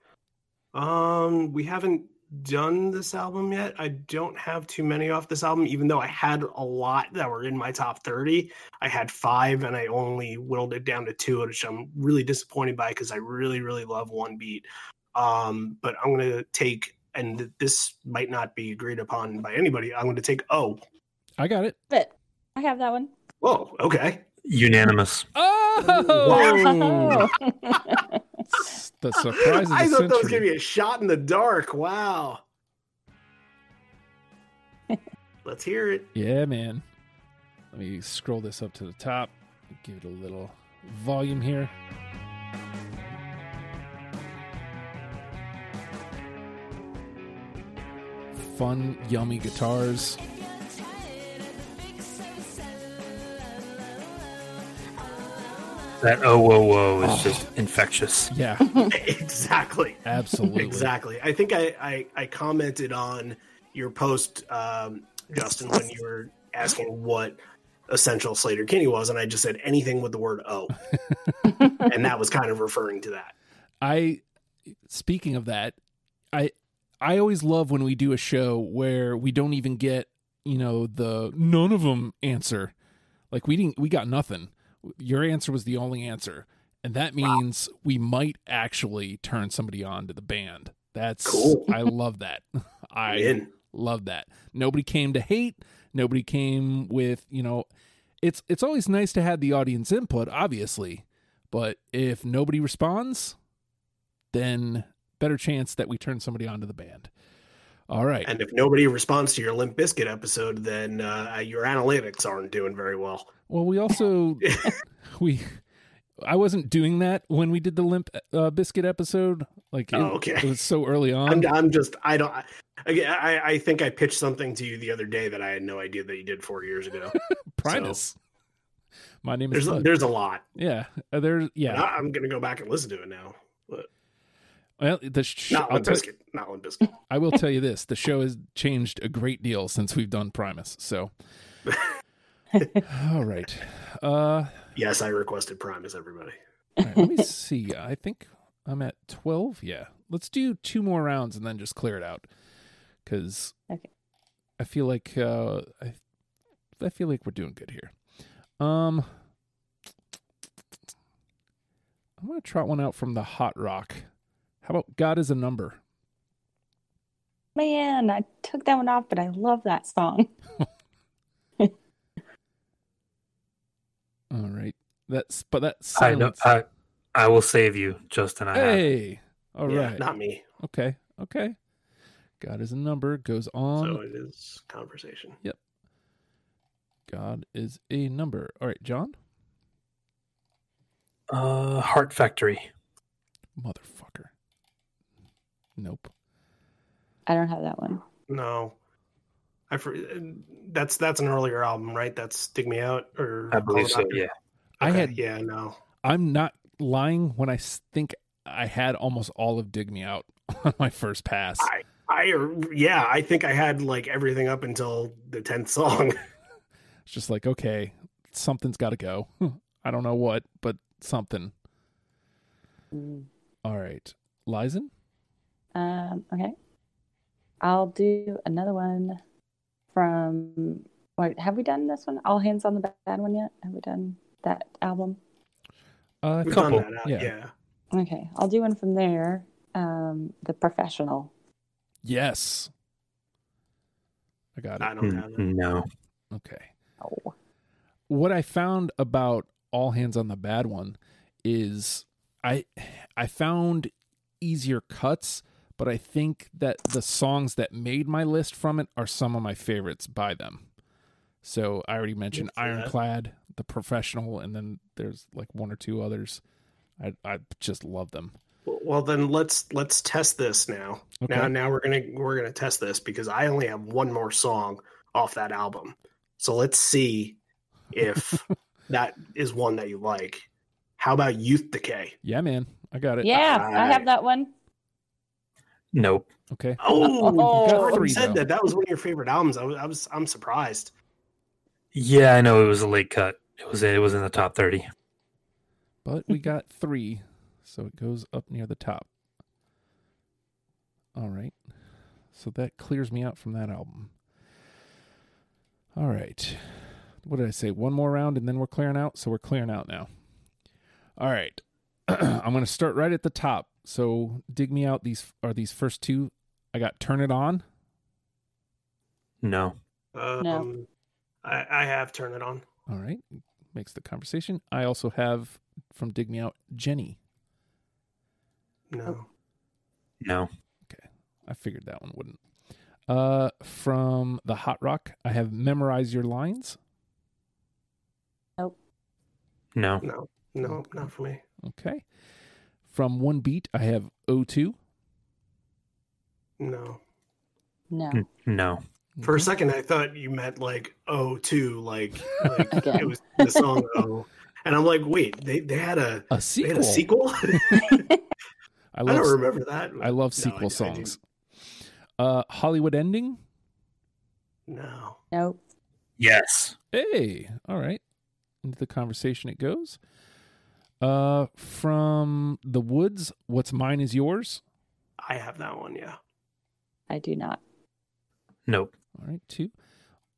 D: Um, we haven't done this album yet. I don't have too many off this album, even though I had a lot that were in my top 30. I had five and I only whittled it down to two, which I'm really disappointed by because I really, really love one beat. Um, but I'm gonna take and this might not be agreed upon by anybody. I'm gonna take oh.
A: I got it.
C: But I have that one.
D: Whoa, okay.
B: unanimous.
A: Oh,
C: Oh.
A: the surprise
D: I thought that was gonna be a shot in the dark. Wow. Let's hear it.
A: Yeah, man. Let me scroll this up to the top. Give it a little volume here. Fun, yummy guitars.
B: That oh whoa whoa is just infectious.
A: Yeah,
D: exactly.
A: absolutely.
D: Exactly. I think I, I, I commented on your post, um, Justin, when you were asking what essential Sleater-Kinney was, and I just said anything with the word "oh," and that was kind of referring to that.
A: I speaking of that, I I always love when we do a show where we don't even get, you know, the none of them answer. Like we didn't we got nothing. Your answer was the only answer. And that means we might actually turn somebody on to the band. That's
D: Cool.
A: I love that. I love that. Nobody came to hate, nobody came with, you know, it's it's always nice to have the audience input, obviously. But if nobody responds, then better chance that we turn somebody onto the band. All right.
D: And if nobody responds to your Limp Bizkit episode, then uh, your analytics aren't doing very well.
A: Well, we also we I wasn't doing that when we did the Limp uh, Bizkit episode. Like it,
D: Oh, okay.
A: it was so early on.
D: I'm, I'm just I don't. I, again, I, I think I pitched something to you the other day that I had no idea that you did four years ago.
A: Primus. My name is
D: There's a, there's a lot.
A: yeah. Uh, there's yeah.
D: I, I'm gonna go back and listen to it now. But
A: Well, the sh-
D: not Limp
A: tell-
D: Bizkit. Not Limp Bizkit.
A: I will tell you this: the show has changed a great deal since we've done Primus. So, all right. Uh,
D: Yes, I requested Primus. Everybody.
A: all right, let me see. I think I'm at twelve. Yeah, let's do two more rounds and then just clear it out because
C: Okay.
A: I feel like uh, I I feel like we're doing good here. Um, I'm going to trot one out from the Hot Rock. How about God is a Number?
C: Man, I took that one off, but I love that song.
A: right. That's but that's
B: I know. I I will save you, Justin. I have.
A: hey. All right.
D: Yeah, not me.
A: Okay. Okay. God is a number goes on.
D: So it is conversation. Yep.
A: God is a number. All right, John.
B: Uh, Heart Factory.
A: Motherfucker. Nope.
C: I don't have that one.
D: No, I for, that's that's an earlier album, right? That's "Dig Me Out" or
B: I believe so.
D: Doctor?
B: Yeah.
A: I
D: Okay,
A: had-
D: yeah, no.
A: I'm not lying when I think I had almost all of Dig Me Out on my first pass.
D: I I yeah, I think I had like everything up until the tenth song.
A: It's just like, okay, something's got to go. I don't know what, but something.
C: Mm.
A: All right. Lizen?
C: Um, okay. I'll do another one from. Wait, have we done this one? All Hands on the Bad one yet? Have we done that album?
A: Uh,
D: We've
A: couple.
D: done that out,
A: yeah.
D: yeah.
C: Okay, I'll do one from there. Um, The Professional.
A: Yes. I got it.
D: I don't have that.
B: No.
A: Okay.
C: Oh,
A: what I found about All Hands on the Bad One is I I found easier cuts, but I think that the songs that made my list from it are some of my favorites by them. So I already mentioned
D: Good.
A: Ironclad, The Professional, and then there's like one or two others. I I just love them.
D: Well, then let's let's test this now.
A: Okay.
D: Now, now we're gonna we're gonna test this because I only have one more song off that album. So let's see if that is one that you like. How about Youth Decay?
A: Yeah, man, I got it.
C: yeah, I
D: Alright.
C: have that one.
B: Nope.
A: Okay.
D: Oh,
C: Oh.
D: you
A: three,
D: said
A: though.
D: that. That was one of your favorite albums. I was, I was I'm surprised.
B: Yeah, I know it was a late cut. It was it was in the top thirty.
A: But we got three, so it goes up near the top. All right. So that clears me out from that album. All right. What did I say? One more round and then we're clearing out? So we're clearing out now. All right. I'm going to start right at the top. So dig me out. These are these first two. I got Turn It On.
B: No.
D: Um, I, I have Turn It On.
A: All right. Makes the conversation. I also have from Dig Me Out Jenny.
D: No.
B: No.
A: Okay, I figured that one wouldn't. Uh, from the Hot Rock, I have memorize your lines. Nope.
B: No.
D: No. No, not for me.
A: Okay. From One Beat, I have O2.
D: No.
C: No.
B: N- No.
D: For a second, I thought you meant like oh two, like, like
C: Again.
D: it was the song O. and I'm like, wait, they they had a
A: a
D: they
A: sequel.
D: had a sequel.
A: I
D: I
A: love
D: don't remember that.
A: I love sequel
D: I- I do.
A: songs. uh, Hollywood Ending.
D: No.
C: Nope.
B: Yes.
A: Hey, all right. Into the conversation it goes. Uh, from the Woods, what's mine is yours.
D: I have that one. Yeah.
C: I do not.
B: Nope.
A: All right, two.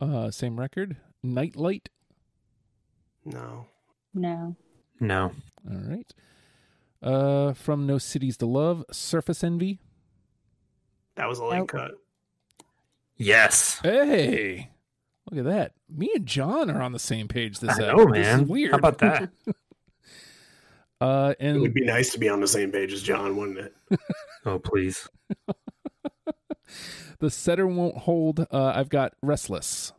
A: Uh, same record. Nightlight.
D: No.
C: No.
B: No.
A: All right. Uh, from No Cities to Love, Surface Envy.
D: That was a late
C: Nope.
D: cut.
B: Yes.
A: Hey, look at that. Me and John are on the same page this
B: I
A: ep.
B: know,
A: This is
B: man.
A: weird.
B: How about that?
A: Uh,
D: It would be nice to be on the same page as John, wouldn't it?
B: oh, please.
A: the Center won't hold. Uh, I've got Restless.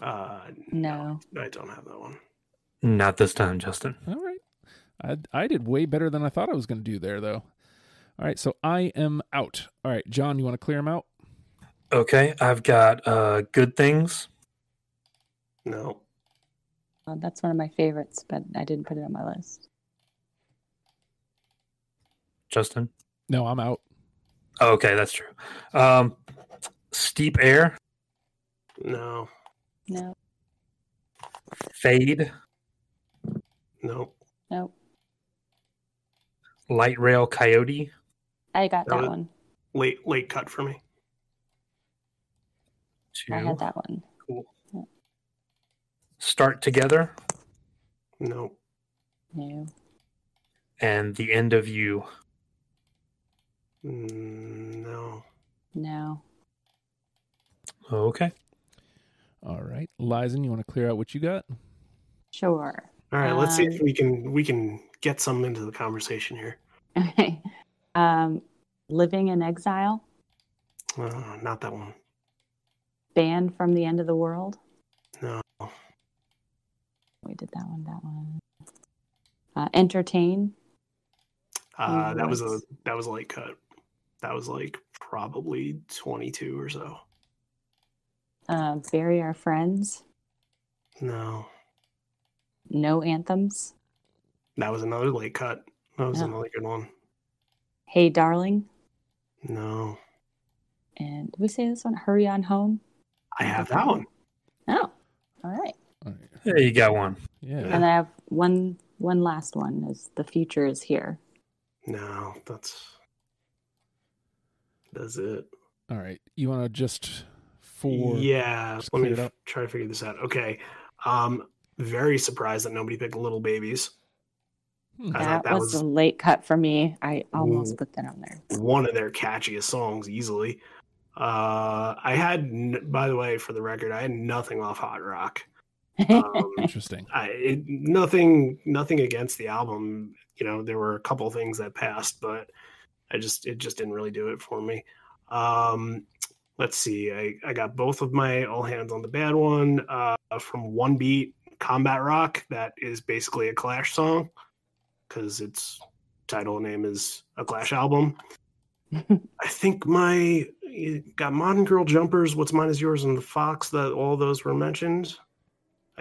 D: Uh,
C: No.
D: I don't have that one.
B: Not this time, Justin.
A: All right. I I did way better than I thought I was going to do there, though. All right, so I am out. All right, John, you want to clear him out?
B: Okay. I've got uh, good things.
D: No.
C: Uh, that's one of my favorites, but I didn't put it on my list.
B: Justin.
A: No, I'm out.
B: Oh, okay, that's true. Um, steep air.
D: No.
C: No.
B: Fade.
D: No.
C: Nope.
B: Light rail coyote.
C: I got
D: That
C: that one.
D: Late late cut for me.
B: Two.
C: I had that one.
B: Start together.
D: No.
C: No.
B: and The End of You.
D: Mm, no.
C: No.
B: Okay.
A: All right, Lizen, you want to clear out what you got?
C: Sure.
D: All right, let's see if
C: Um,
D: we can we can get some into the conversation here.
C: Okay. Um, living in exile,
D: Uh, not that one.
C: banned from the end of the world. We did that one. That one. Uh, entertain.
D: Uh, that was a that was a late cut. That was like probably 22 or so.
C: Uh, bury our friends.
D: No.
C: No anthems.
D: That was another late cut. That was another good one.
C: Hey, darling.
D: No.
C: And did we say this one? Hurry on home.
D: I have that one.
C: Oh, all right.
A: All right.
B: Yeah, you got one.
A: Yeah.
C: And I have one. One last one. Is the future is here.
D: No, that's that's it.
A: All right. You want to just for
D: yeah,
A: just
D: let me
A: it
D: f-
A: up.
D: try to figure this out. Okay. Um very surprised that nobody picked little babies.
C: That
D: thought that
C: was,
D: was-
C: a late cut for me. I almost put that on there.
D: one of their catchiest songs easily. Uh, I had, by the way, for the record, I had nothing off Hot Rock. Um,
A: Interesting.
D: I it, nothing, nothing against the album. You know, there were a couple things that passed, but I just it just didn't really do it for me. Um, let's see, I I got both of my All Hands on the Bad one uh, from One Beat Combat Rock. That is basically a Clash song because its title name is a Clash album. I think my you got Modern Girl Jumpers, What's Mine Is Yours, and the Fox. That all those were mentioned.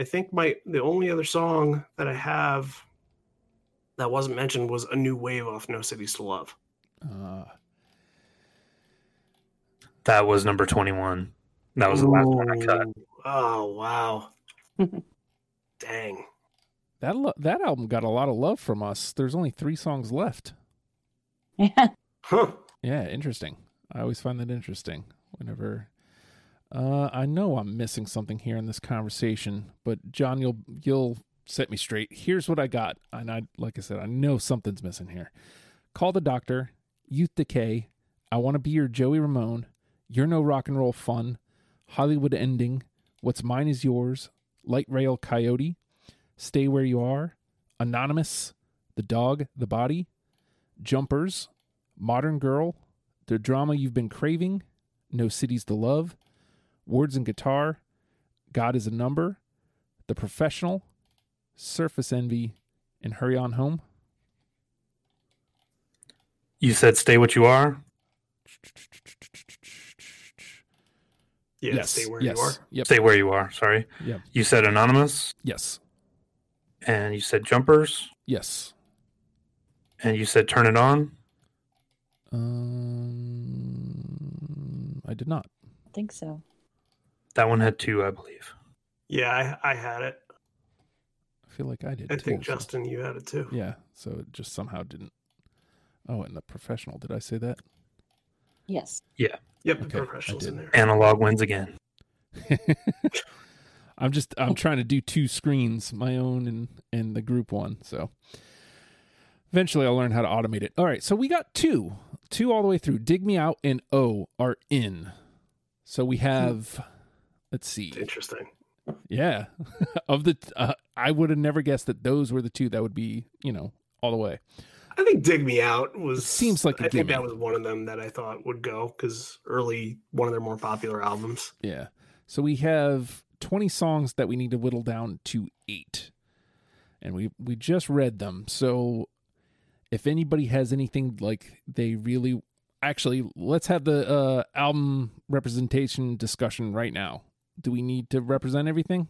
D: I think my the only other song that I have that wasn't mentioned was a new wave off No Cities to Love.
A: Uh,
B: That was number 21. That was the last one I cut.
D: Ooh. Oh wow. Dang.
A: that lo- that album got a lot of love from us. There's only three songs left.
C: yeah.
D: Huh.
A: Yeah, interesting. I always find that interesting. Whenever uh, I know I'm missing something here in this conversation, but John, you'll you'll set me straight. Here's what I got, and I like I said, I know something's missing here. Call the doctor, Youth Decay, I want to be your Joey Ramone, You're no rock and roll fun, Hollywood ending, What's mine is yours, Light Rail Coyote, Stay where you are, Anonymous, The dog, the body, Jumpers, Modern Girl, The Drama You've Been Craving, No Cities to Love, Words and Guitar, God is a Number, The Professional, Surface Envy, and Hurry On Home.
B: You said stay what you are.
D: Yeah,
A: yes.
D: stay where
A: yes.
D: you are.
A: Yep.
B: Stay where you are. Sorry.
A: Yep.
B: You said anonymous,
A: Yes.
B: and you said jumpers,
A: Yes.
B: and you said turn it on.
A: Um, I did not.
C: I think so.
B: That one had two, I believe.
D: Yeah, I, I had it.
A: I feel like I did.
D: I
A: too,
D: think
A: so-
D: Justin, you had it too.
A: Yeah. So it just somehow didn't. Oh, and the professional. Did I say that?
C: Yes. Yeah.
D: Yep, the
A: Okay, I
D: professionals in there.
B: Analog wins again.
A: I'm just I'm trying to do two screens, my own and and the group one. So eventually I'll learn how to automate it. All right, so we got two, two all the way through. Dig me out and O are in. So we hmm. have, let's see,
D: interesting.
A: yeah, of the uh, I would have never guessed that those were the two that would be you know all the way.
D: I think "Dig Me Out" was
A: It seems like a
D: I think that was one of them that I thought would go because early one of their more popular albums.
A: Yeah. So we have 20 songs that we need to whittle down to 8. And we we just read them. So if anybody has anything like they really actually let's have the uh album representation discussion right now. Do we need to represent everything?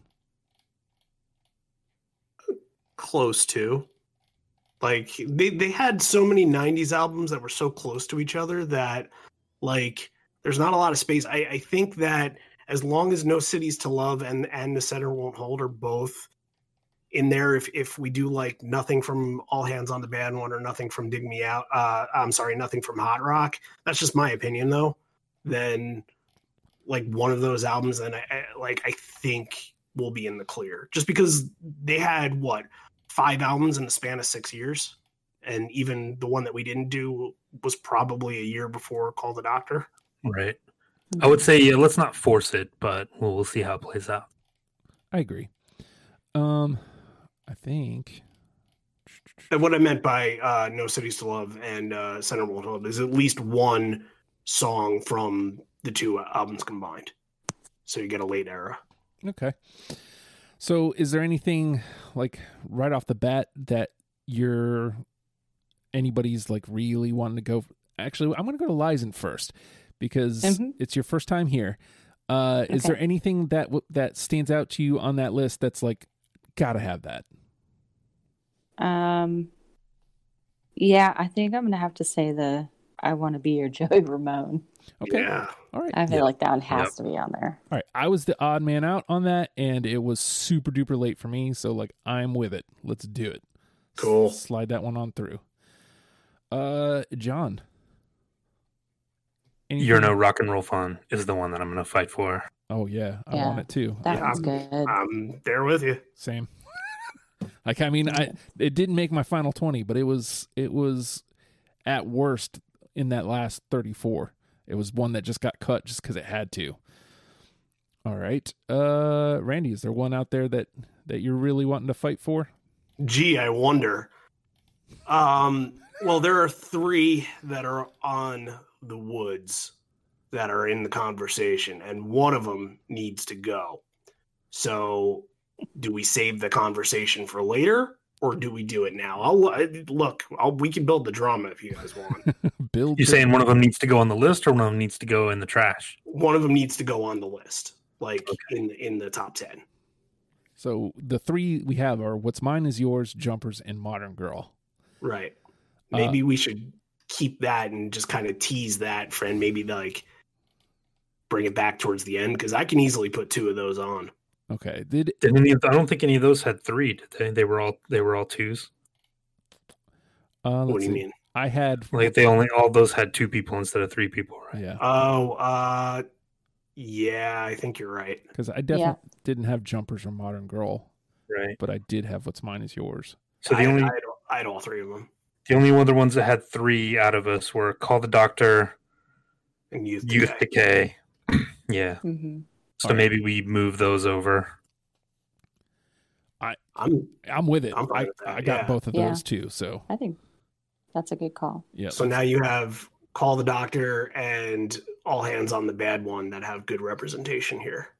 D: Close to, like they they had so many '90s albums that were so close to each other that like there's not a lot of space. I, I think that as long as No Cities to Love and and The Center Won't Hold are both in there, if if we do like nothing from All Hands on the Bad One or nothing from Dig Me Out, uh, I'm sorry, nothing from Hot Rock. That's just my opinion though. Then like one of those albums, then I, I like I think will be in the clear just because they had what five albums in the span of six years. and even the one that we didn't do was probably a year before Call the Doctor.
B: Right. I would say yeah, let's not force it, but we'll, we'll see how it plays out.
A: I agree. Um, I think.
D: And what I meant by uh, No Cities to Love and uh, Center Won't is at least one song from the two albums combined. So you get a late era.
A: Okay. So, is there anything like right off the bat that you're anybody's like really wanting to go? Actually, I'm going to go to Lizen first because
C: Mhm.
A: it's your first time here. Uh, Is there anything that w- that stands out to you on that list that's like gotta have that?
C: Um, yeah, I think I'm gonna have to say the "I Want to Be Your Joey Ramone."
A: Okay.
D: Yeah.
A: All right.
C: I feel
B: Yep.
C: like that one has
B: Yep.
C: to be on there.
A: All right. I was the odd man out on that, and it was super duper late for me. So like, I'm with it. Let's do it. S-
D: Cool.
A: slide that one on through. Uh, John.
B: You're no rock and roll fun is the one that I'm going to fight for.
A: Oh yeah, I
C: Yeah,
A: want it too.
C: That
D: Yeah,
C: one's
D: I'm-
C: good.
D: I'm there with you.
A: Same. like I mean, I it didn't make my final twenty, but it was it was at worst in that last thirty four. It was one that just got cut just because it had to. All right, uh, Randy, is there one out there that that you're really wanting to fight for?
D: Gee, I wonder. Um, well, there are three that are on the woods that are in the conversation, and one of them needs to go. So, do we save the conversation for later, or do we do it now? I'll look. I'll, we can build the drama if you guys want.
A: Build.
B: You
A: the-
B: saying one of them needs to go on the list or one of them needs to go in the trash?
D: one of them needs to go on the list, like in in the top ten.
A: So the three we have are what's mine is yours, jumpers, and modern girl.
D: Right.
A: Uh,
D: Maybe we should keep that and just kind of tease that, friend. Maybe like bring it back towards the end because I can easily put two of those on.
A: Okay. Did
B: Did any of, I don't think any of those had three. Did they? They were all they were all twos.
A: uh,
D: what do you
A: see.
D: mean?
A: I had
B: Like they only all those had two people instead of three people, right?
A: yeah,
D: Oh, uh, yeah, I think you're right.
A: because I definitely didn't have jumpers or modern girl,
B: Right.
A: but I did have what's mine is yours.
B: So the
D: I,
B: only
D: I, had, I had all three of them.
B: the only other ones that had three out of us were Call the Doctor,
D: And youth,
B: Youth
D: Decay.
B: Decay. yeah.
C: hmm
B: So
A: Alright.
B: maybe we move those over.
D: I'm
A: I'm with it.
D: I'm
A: I,
D: with
A: I got
D: yeah.
A: both of
C: Yeah.
A: those too. So
C: I think that's a good call.
A: yeah.
D: so now you have call the doctor and all hands on the bad one that have good representation here.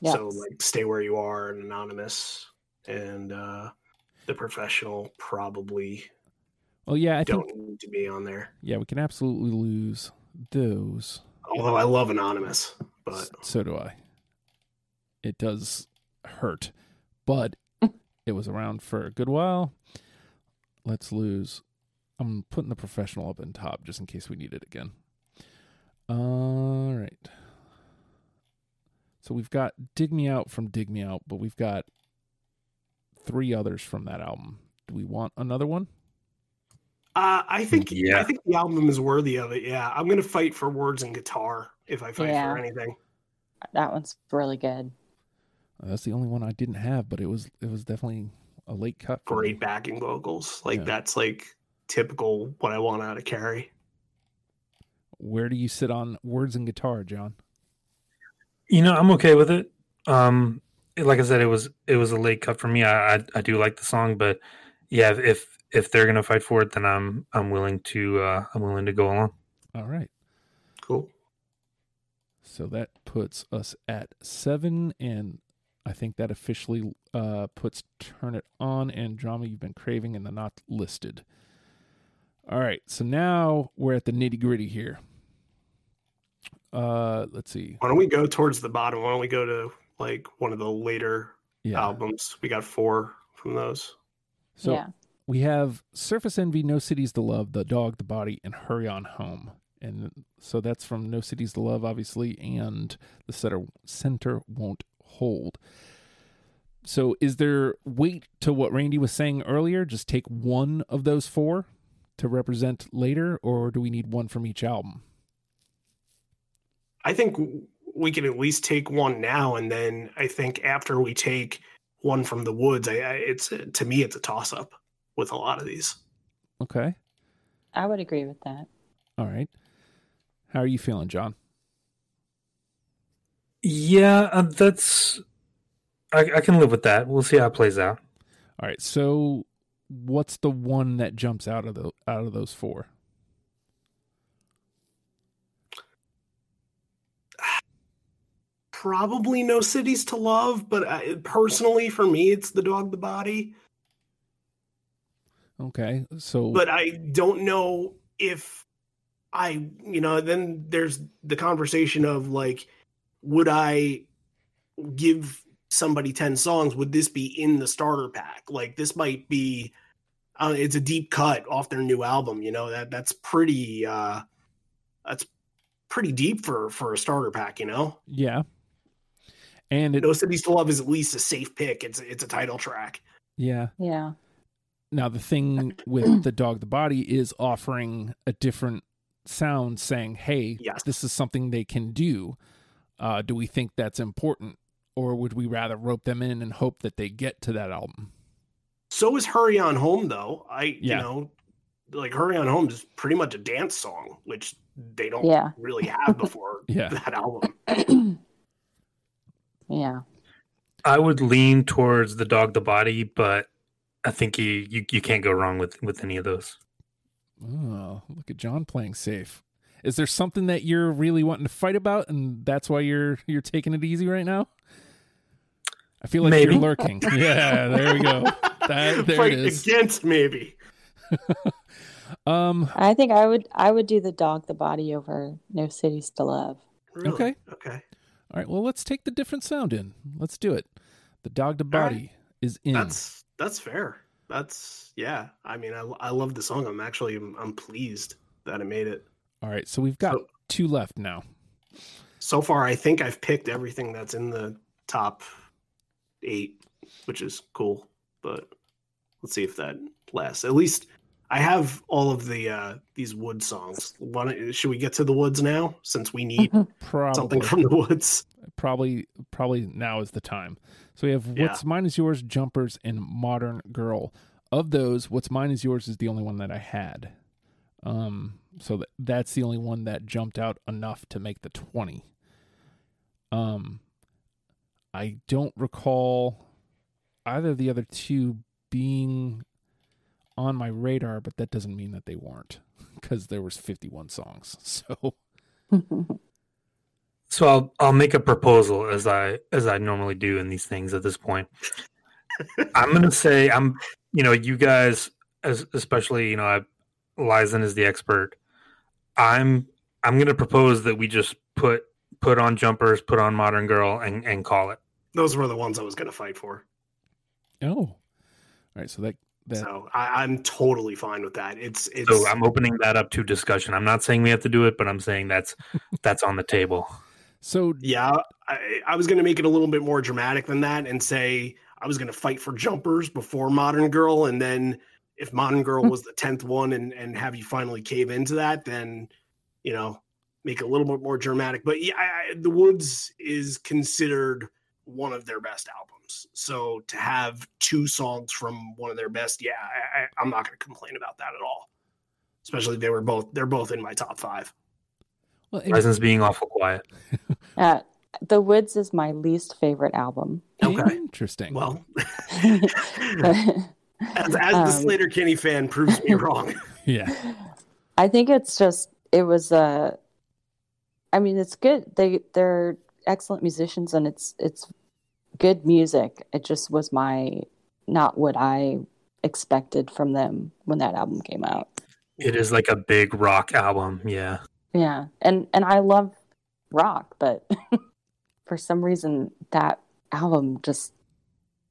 C: Yeah.
D: So like stay where you are and anonymous and uh the professional probably
A: well, yeah. I
D: don't need to be on there.
A: yeah we can absolutely lose those.
D: Although I love anonymous, but
A: so do I. It does hurt, but it was around for a good while. Let's lose. I'm putting the professional up in top just in case we need it again. All right. So we've got Dig Me Out from Dig Me Out, but we've got three others from that album. Do we want another one?
D: Uh, I think
B: Yeah.
D: I think the album is worthy of it. Yeah, I'm gonna fight for words and guitar if I fight
C: Yeah.
D: for anything.
C: That one's really good.
A: Uh, That's the only one I didn't have, but it was it was definitely a late cut. for me.
D: Great backing vocals, like
A: Yeah.
D: that's like typical what I want out of Carrie.
A: Where do you sit on words and guitar, John?
B: You know, I'm okay with it. Um, like I said, it was it was a late cut for me. I I, I do like the song, but yeah, if- if if they're gonna fight for it, then I'm I'm willing to uh, I'm willing to go along.
A: All right.
D: Cool.
A: So that puts us at seven, and I think that officially uh, puts Turn It On and Drama You've Been Craving in the Not Listed. All right. So now we're at the nitty gritty here. Uh, let's see.
D: Why don't we go towards the bottom? Why don't we go to like one of the later
A: Yeah.
D: albums? We got four from those.
A: So
C: yeah.
A: we have Surface Envy, No Cities to Love, The Dog, The Body, and Hurry On Home. And so that's from No Cities to Love, obviously, and the center, center won't hold. So is there weight to what Randy was saying earlier? Just take one of those four to represent later, or do we need one from each album?
D: I think we can at least take one now, and then I think after we take one from the woods, I, I it's to me it's a toss up with a lot of these.
A: Okay.
C: I would agree with that.
A: All right. How are you feeling, John?
B: Yeah, uh, that's. I, I can live with that. We'll see how it plays out.
A: All right. So, what's the one that jumps out of the out of those four?
D: Probably no cities to love, but I, personally, for me, it's the dog, the body.
A: Okay. So,
D: But I don't know if I, you know, then there's the conversation of like, would I give somebody 10 songs? Would this be in the starter pack? Like, this might be, uh, it's a deep cut off their new album, you know, that that's pretty, uh, that's pretty deep for for a starter pack, you know.
A: yeah. And it,
D: No Cities to Love is at least a safe pick. It's it's a title track.
A: yeah.
C: Yeah.
A: Now the thing with the dog the body is offering a different sound saying, "Hey,
D: Yes.
A: this is something they can do." Uh do we think that's important or would we rather rope them in and hope that they get to that album?
D: So is Hurry On Home though. I
A: Yeah.
D: you know like Hurry On Home is pretty much a dance song, which they don't
C: Yeah.
D: really have before
A: Yeah.
D: that album.
C: yeah.
B: I would lean towards the dog, the body, but I think you you, you can't go wrong with with any of those.
A: Oh, look at John playing safe. Is there something that you're really wanting to fight about and that's why you're you're taking it easy right now? I feel like
B: Maybe.
A: you're lurking. Yeah, there we go. That, there
D: Fight
A: it is.
D: against maybe.
A: Um
C: I think I would I would do the dog the body over No Cities to Love.
D: Really?
A: Okay.
D: Okay.
A: All right, well let's take the different sound in. Let's do it. The dog to
D: All right.
A: body is in.
D: That's that's fair. That's yeah. I mean, I I love the song. I'm actually I'm, I'm pleased that I made it.
A: All right, so we've got
D: So-
A: two left now.
D: So far, I think I've picked everything that's in the top eight, which is cool. But let's see if that lasts. At least I have all of the uh these wood songs. Why should we get to the woods now? Since we need
A: Probably
D: something from the woods.
A: probably probably now is the time. So we have
D: Yeah.
A: what's mine is yours, jumpers, and modern girl. Of those, what's mine is yours is the only one that I had. Um, so that that's the only one that jumped out enough to make the twenty. Um, I don't recall either of the other two being on my radar, but that doesn't mean that they weren't because there was fifty one songs. So
B: So I'll I'll make a proposal as I as I normally do in these things at this point. I'm gonna say I'm you know you guys as especially you know I, Lizen is the expert. I'm I'm gonna propose that we just put put on jumpers, put on modern girl, and and call it.
D: Those were the ones I was going to fight for.
A: oh, all right. So that that
D: So I, I'm totally fine with that. It's it's
B: So I'm opening that up to discussion. I'm not saying we have to do it, but I'm saying that's that's on the table.
A: so
D: Yeah, I, I was going to make it a little bit more dramatic than that and say I was going to fight for jumpers before Modern Girl, and then if Modern Girl hmm. was the tenth one, and and have you finally cave into that, then you know make it a little bit more dramatic. But yeah, I, I- The Woods is considered one of their best albums, so to have two songs from one of their best, yeah, I, I, I'm not going to complain about that at all. Especially they were both they're both in my top five.
A: well, and-
B: Lizen's being awful quiet.
C: uh, the Woods is my least favorite album.
D: Okay.
A: interesting.
D: Well,
C: But-
D: as, as the
C: Um,
D: Sleater-Kinney fan proves me wrong.
A: yeah,
C: I think it's just it was uh I mean it's good. They they're excellent musicians and it's it's good music. It just was my not what I expected from them when that album came out.
B: It is like a big rock album. Yeah.
C: Yeah. And and I love rock, but for some reason that album just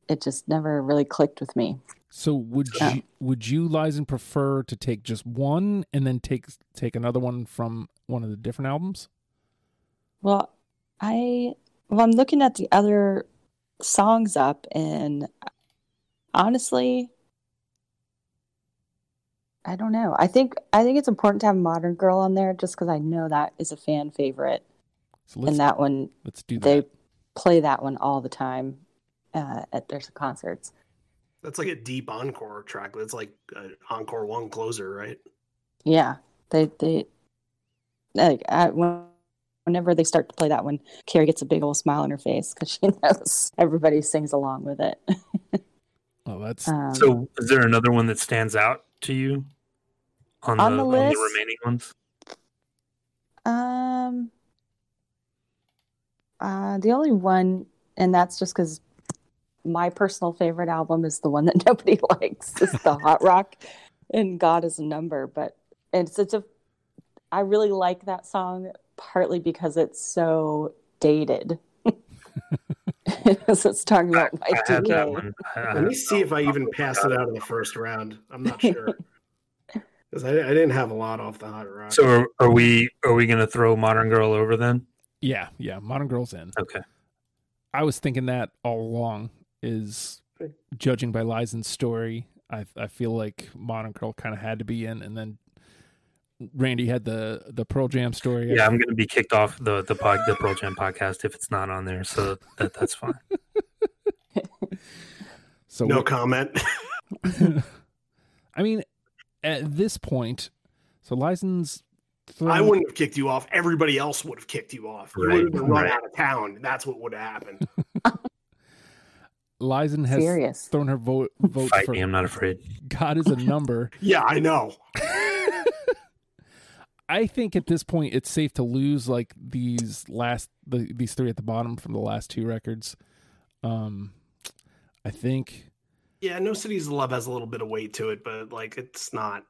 C: it just never really clicked with me.
A: So would
C: Yeah.
A: you would you Lizen prefer to take just one and then take take another one from one of the different albums?
C: Well, I well, I'm looking at the other songs up, and honestly, I don't know. I think I think it's important to have Modern Girl on there just because I know that is a fan favorite,
A: So let's
C: and that one
A: let's do that.
C: they play that one all the time uh, at their concerts.
D: That's like a deep encore track. That's like an encore one closer, right?
C: Yeah, they they like I, when, whenever they start to play that one, Carrie gets a big old smile on her face because she knows everybody sings along with it.
A: Oh, that's
C: Um,
B: So, is there another one that stands out to you on,
C: On
B: the,
C: the
B: on the remaining ones?
C: Um, uh, the only one, and that's just because my personal favorite album is the one that nobody likes, is the Hot Rock, and God is a Number. But it's it's a, I really like that song partly because it's so dated. Because it's talking about
B: I had that
C: Y2K.
B: one. I- I
D: Let me see if I even passed it out in the first round. I'm not sure because I, I didn't have a lot off the hot rock.
B: So, are, are we are we going to throw Modern Girl over then?
A: yeah, yeah. Modern Girls in.
B: Okay.
A: I was thinking that all along. Is judging by Lizen's story, I I feel like Modern Girl kind of had to be in, and then Randy had the the Pearl Jam story.
B: Yeah, I'm going to be kicked off the the pod, the Pearl Jam podcast if it's not on there. So that that's fine.
A: so
D: no comment.
A: I mean, at this point, so Lizen's.
D: I wouldn't have kicked you off. Everybody else would have kicked you off. You
B: Right,
D: would have been run
B: right.
D: out of town. That's what would have happened.
A: Lizen has
C: Serious.
A: thrown her vote vote
B: Fight
A: for
B: me. I'm not afraid.
A: God is a number.
D: Yeah, I know.
A: I think at this point it's safe to lose like these last the, these three at the bottom from the last two records. Um, I think
D: Yeah, No Cities of Love has a little bit of weight to it, but like it's not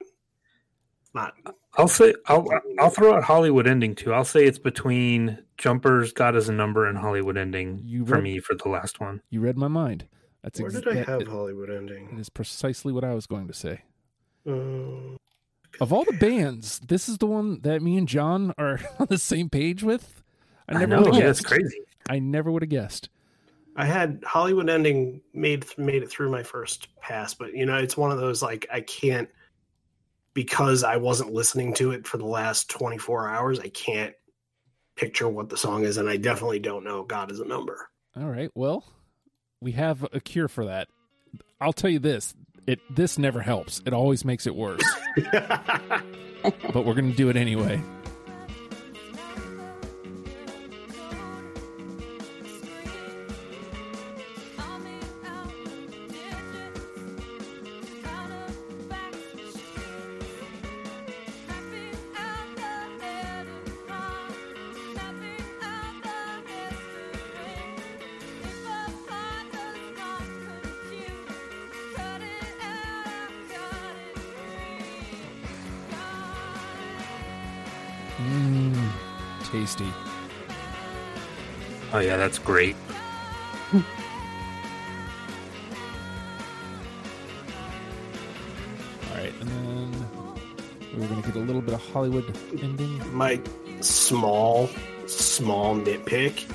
D: not
B: I'll say I'll I'll throw out Hollywood ending too. I'll say it's between Jumpers, God is a number, and Hollywood ending
A: You
B: for
A: read-
B: me for the last one.
A: you read my mind. That's
D: where
A: ex-
D: did I have
A: it-
D: Hollywood ending?
A: is precisely what I was going to say.
D: Um,
A: Of all the bands, this is the one that me and John are on the same page with. I
B: I,
A: never
B: know,
A: would have
B: yeah, it's
A: guessed.
B: crazy.
A: I never would have guessed.
D: I had Hollywood ending made made it through my first pass, but you know, it's one of those like I can't because I wasn't listening to it for the last 24 hours, I can't picture what the song is and I definitely don't know God is a number.
A: All right. Well, we have a cure for that. I'll tell you this: it this never helps. It always makes it worse. but we're going to do it anyway. Mmm, tasty.
B: Oh yeah, that's great.
A: All right, and then we're going to get a little bit of Hollywood ending.
D: my small small nitpick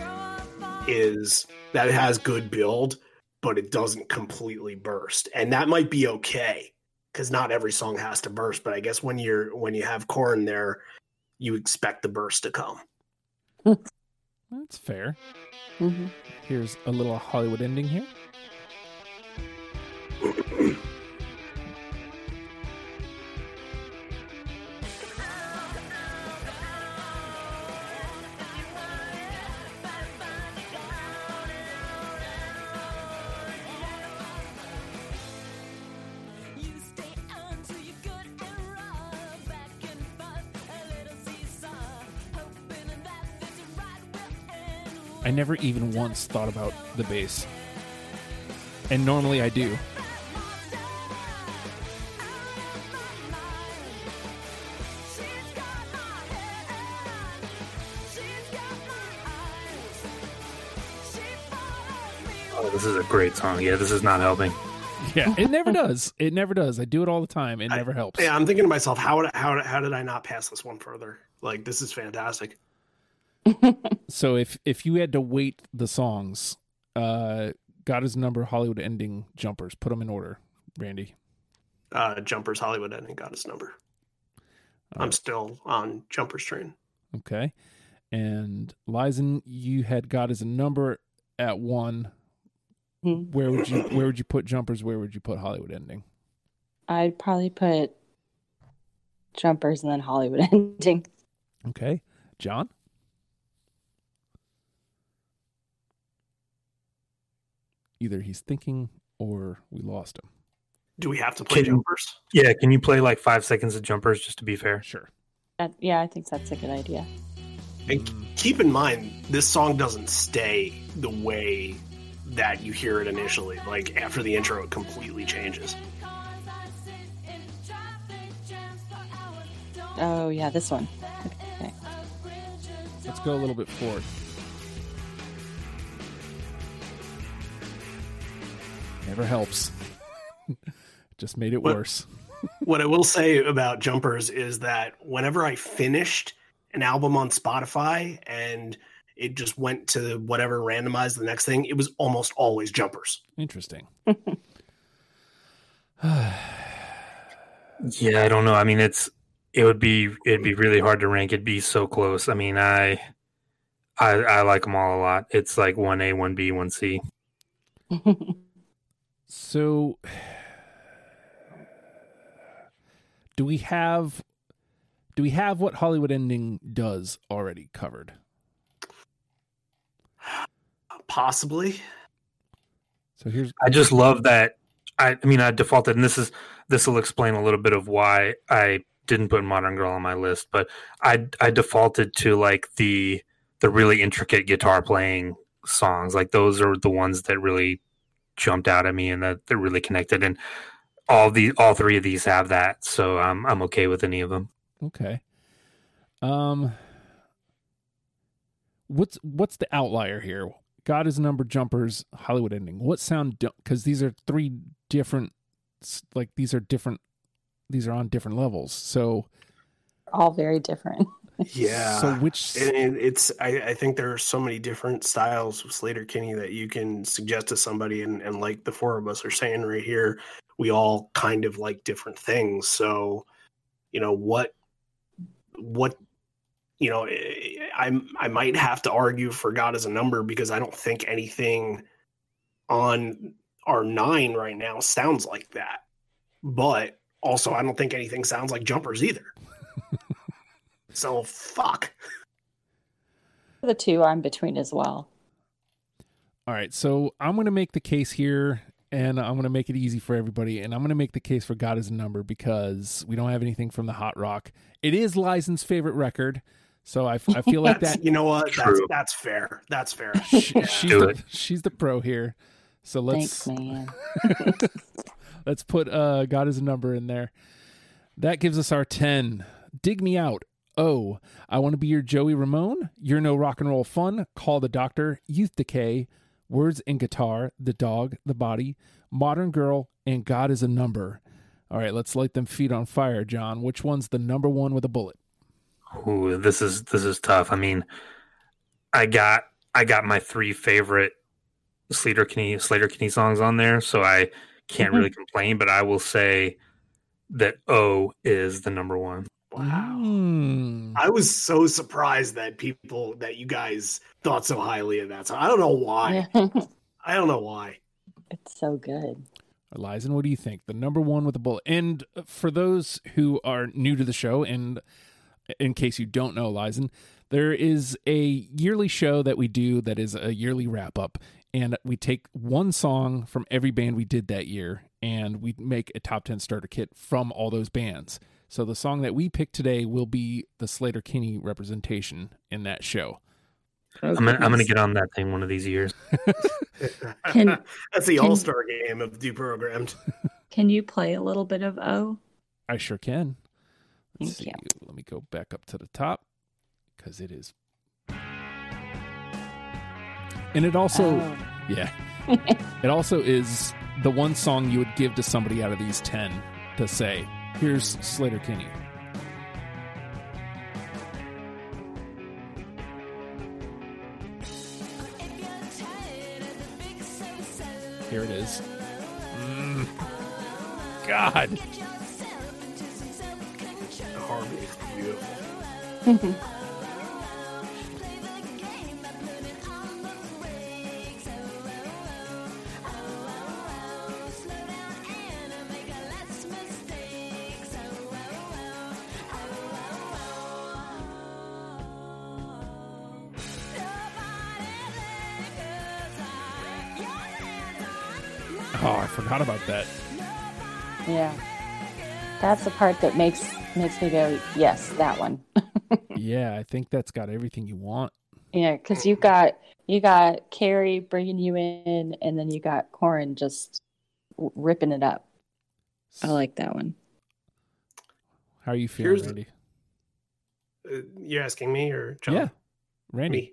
D: is that it has good build but it doesn't completely burst and that might be okay because not every song has to burst but i guess when you're when you have Corin there you expect the burst to come
A: That's fair.
C: Mhm.
A: Here's a little Hollywood ending here. Never even once thought about the bass. And normally I do.
B: Oh, this is a great song. Yeah, this is not helping.
A: Yeah, it never does. It never does. I do it all the time. It
D: I-
A: never helps.
D: yeah i'm thinking to myself how would, how, how did i not pass this one further like this is fantastic
A: So if if you had to weight the songs, uh God is number Hollywood ending jumpers, put them in order, Randy.
D: uh jumpers hollywood ending got his number i'm still on jumpers train
A: Okay. And Lizen, you had God as a number at one.
C: Hmm.
A: Where would you where would you put jumpers? Where would you put Hollywood ending?
C: I'd probably put jumpers and then Hollywood ending.
A: Okay, John. Either he's thinking or we lost him.
D: Do we have to play
B: Can-
D: jumpers?
B: Yeah, can you play like five seconds of jumpers just to be fair?
A: Sure.
C: That, yeah, I think that's a good idea.
D: And keep in mind, this song doesn't stay the way that you hear it initially. Like after the intro, it completely changes.
C: Oh yeah, this one. Okay.
A: let's go a little bit forward. Never helps. Just made it
D: What-
A: worse.
D: what I will say about jumpers is that whenever I finished an album on Spotify and it just went to whatever randomized the next thing, it was almost always jumpers.
A: Interesting.
B: Yeah, I don't know. I mean, it's it would be it'd be really hard to rank. It'd be so close. I mean, I I I like them all a lot. It's like one A, one B, one C.
A: So, do we have do we have what Hollywood ending does already covered?
D: Possibly.
A: So here's
B: I just love that. I, I mean, I defaulted, and this is this will explain a little bit of why I didn't put Modern Girl on my list. But I I defaulted to like the the really intricate guitar playing songs. Like those are the ones that really jumped out at me and that they're really connected. And all the all three of these have that, so I'm I'm okay with any of them.
A: okay. Um, what's what's the outlier here? God is a number, jumpers, Hollywood ending. What sound? Because these are three different, like these are different. These are on different levels. So
C: All very different.
D: Yeah.
A: So which?
D: and it's I, I think there are so many different styles of Sleater-Kinney that you can suggest to somebody and, and like the four of us are saying right here, we all kind of like different things. So, you know, what what you know, eh, eh, I I might have to argue for God as a number because I don't think anything on our nine right now sounds like that. But also I don't think anything sounds like jumpers either. so fuck.
C: The two I'm between as well.
A: All right, so I'm going to make the case here, and I'm going to make it easy for everybody, and I'm going to make the case for God is a number because we don't have anything from the Hot Rock. It is Lizen's favorite record, so I, I feel like that
D: You know what? That's
B: True.
D: that's fair. That's fair.
A: she-
D: Yeah.
A: she's
B: Do
A: the,
B: it.
A: she's the pro here. So let's
C: Thanks, man.
A: let's put uh, God is a number in there. That gives us our ten. Dig me out. Oh, I want to be your Joey Ramone. You're no rock and roll fun. Call the doctor. Youth decay. Words and guitar. The dog. The body. Modern girl. And God is a number. All right, let's light them feet on fire, John. Which one's the number one with a bullet?
B: Ooh, this is this is tough. I mean, I got I got my three favorite Sleater-Kinney Slater Kinney songs on there, so I can't mm-hmm. really complain. But I will say that O is the number one.
D: Wow.
A: Mm.
D: I was so surprised that people that you guys thought so highly of that. So I don't know why. I don't know why.
C: it's so good.
A: Lizen, what do you think? The number one with a bullet. And for those who are new to the show, and in case you don't know, Lizen, there is a yearly show that we do that is a yearly wrap up. And we take one song from every band we did that year, and we make a top 10 starter kit from all those bands. So the song that we picked today will be the Sleater-Kinney representation in that show.
C: Oh,
B: I'm gonna, I'm gonna get on that thing one of these years.
C: Can-
D: That's the all star game of deprogrammed.
C: Can you play a little bit of O?
A: I sure can. Let's
C: Thank
A: see. Let me go back up to the top because it is. And it also,
C: Oh.
A: yeah, it also is the one song you would give to somebody out of these 10 to say, here's Sleater-Kinney. Here it is. Mm. God.
D: The harmony is beautiful.
A: Oh, I forgot about that.
C: Yeah. That's the part that makes makes me go, yes, that one.
A: yeah, I think that's got everything you want.
C: Yeah, because you got you got Carrie bringing you in, and then you got Corin just w- ripping it up. I like that one.
A: How are you feeling,
D: Here's-
A: Randy?
D: Uh, you're asking me or John?
A: Yeah, Randy.
D: me.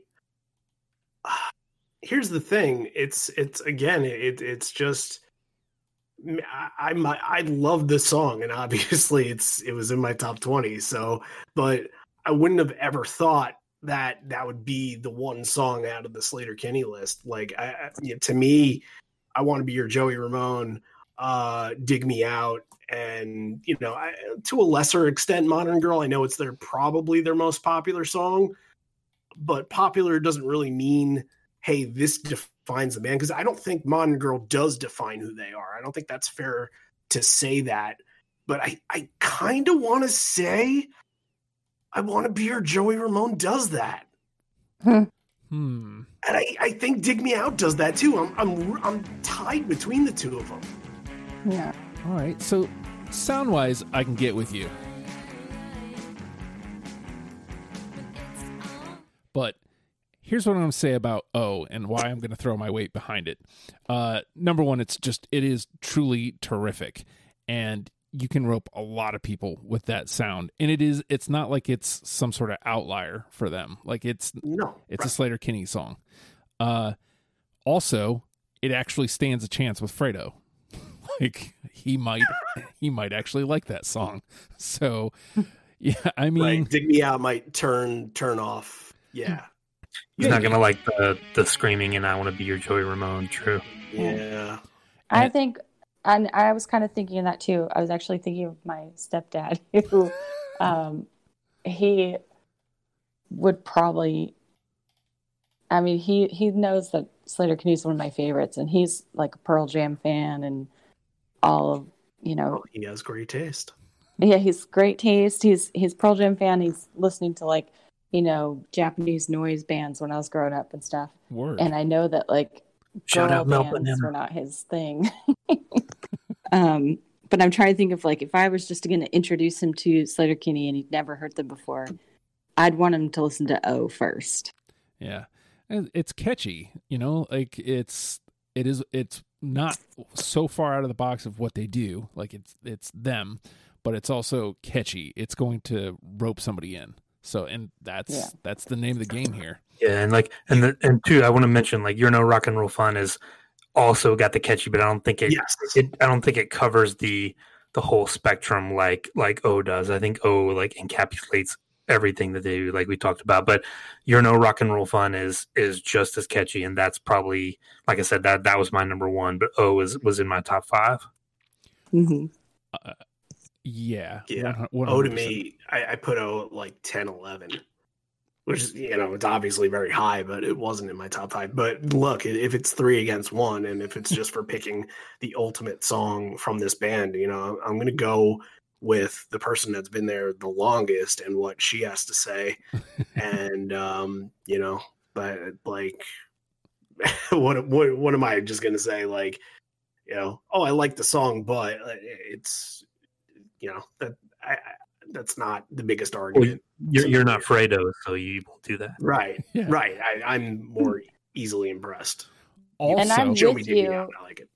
D: Here's the thing. It's it's again. It it's just. I I I love this song, and obviously it's it was in my top twenty. So, but I wouldn't have ever thought that that would be the one song out of the Sleater-Kinney list. Like, I- to me, I want to be your Joey Ramone. Uh, dig me out, and you know, I, to a lesser extent, Modern Girl. I know it's their probably their most popular song, but popular doesn't really mean hey this defines the man. because i don't think modern girl does define who they are i don't think that's fair to say that but i i kind of want to say i want to be your joey ramone does that
A: Hmm.
D: and I, I think dig me out does that too i'm i'm i'm tied between the two of them
C: Yeah.
A: All right. So, sound wise, I can get with you. Here's what I'm going to say about O and why I'm going to throw my weight behind it. Uh, number one, it's just, it is truly terrific. And you can rope a lot of people with that sound. And it is, it's not like it's some sort of outlier for them. Like it's,
D: no
A: it's a Sleater-Kinney song. Uh, also, it actually stands a chance with Fredo. like he might, he might actually like that song. So, yeah, I mean,
D: right dig me out might turn turn off yeah
B: He's not gonna like the the screaming and I want to be your Joey Ramone. True.
D: yeah
C: I think, and I was kind of thinking of that too. I was actually thinking of my stepdad, who, um, he would probably. I mean, he he knows that Sleater-Kinney is one of my favorites, and he's like a Pearl Jam fan, and all of you know,
D: oh, he has great taste
C: yeah, he's great taste. He's he's Pearl Jam fan. He's listening to like you know Japanese noise bands when I was growing up and stuff.
A: word.
C: And I know that like
B: Shout
C: girl
B: out Mel
C: bands
B: Banana.
C: were not his thing. um, but I'm trying to think of like if I was just going to introduce him to Sleater-Kinney and he'd never heard them before, I'd want him to listen to O first.
A: Yeah. It's catchy, you know, like it's it is it's not so far out of the box of what they do. Like it's it's them, but it's also catchy. It's going to rope somebody in. So and that's
C: Yeah.
A: that's the name of the game here.
B: Yeah, and like and the and two, I want to mention like you're no rock and roll fun is also got the catchy, but I don't think it,
D: yes
B: it I don't think it covers the the whole spectrum like like O does. I think O like encapsulates everything that they do, like we talked about. But you're no rock and roll fun is is just as catchy, and that's probably like I said that that was my number one. But O was was in my top five.
C: Mm-hmm.
A: Yeah.
D: Yeah.
A: 100
D: O to
A: 100%.
D: me, I, I put O like 10, 11, which is, you know, it's obviously very high, but it wasn't in my top five. But look, if it's three against one, and if it's just for picking the ultimate song from this band, you know, I'm going to go with the person that's been there the longest and what she has to say. and, um, you know, but like, what, what, what am I just going to say? Like, you know, oh, I like the song, but uh, it's, you know, that I, I that's not the biggest argument.
B: You're you're not Fredo, so you won't do that.
D: Right,
A: Yeah.
D: right. I, I'm hmm. more easily impressed.
A: Also,
C: And I'm
D: Show
C: with
D: me, dig me
C: you.
D: out. I like it.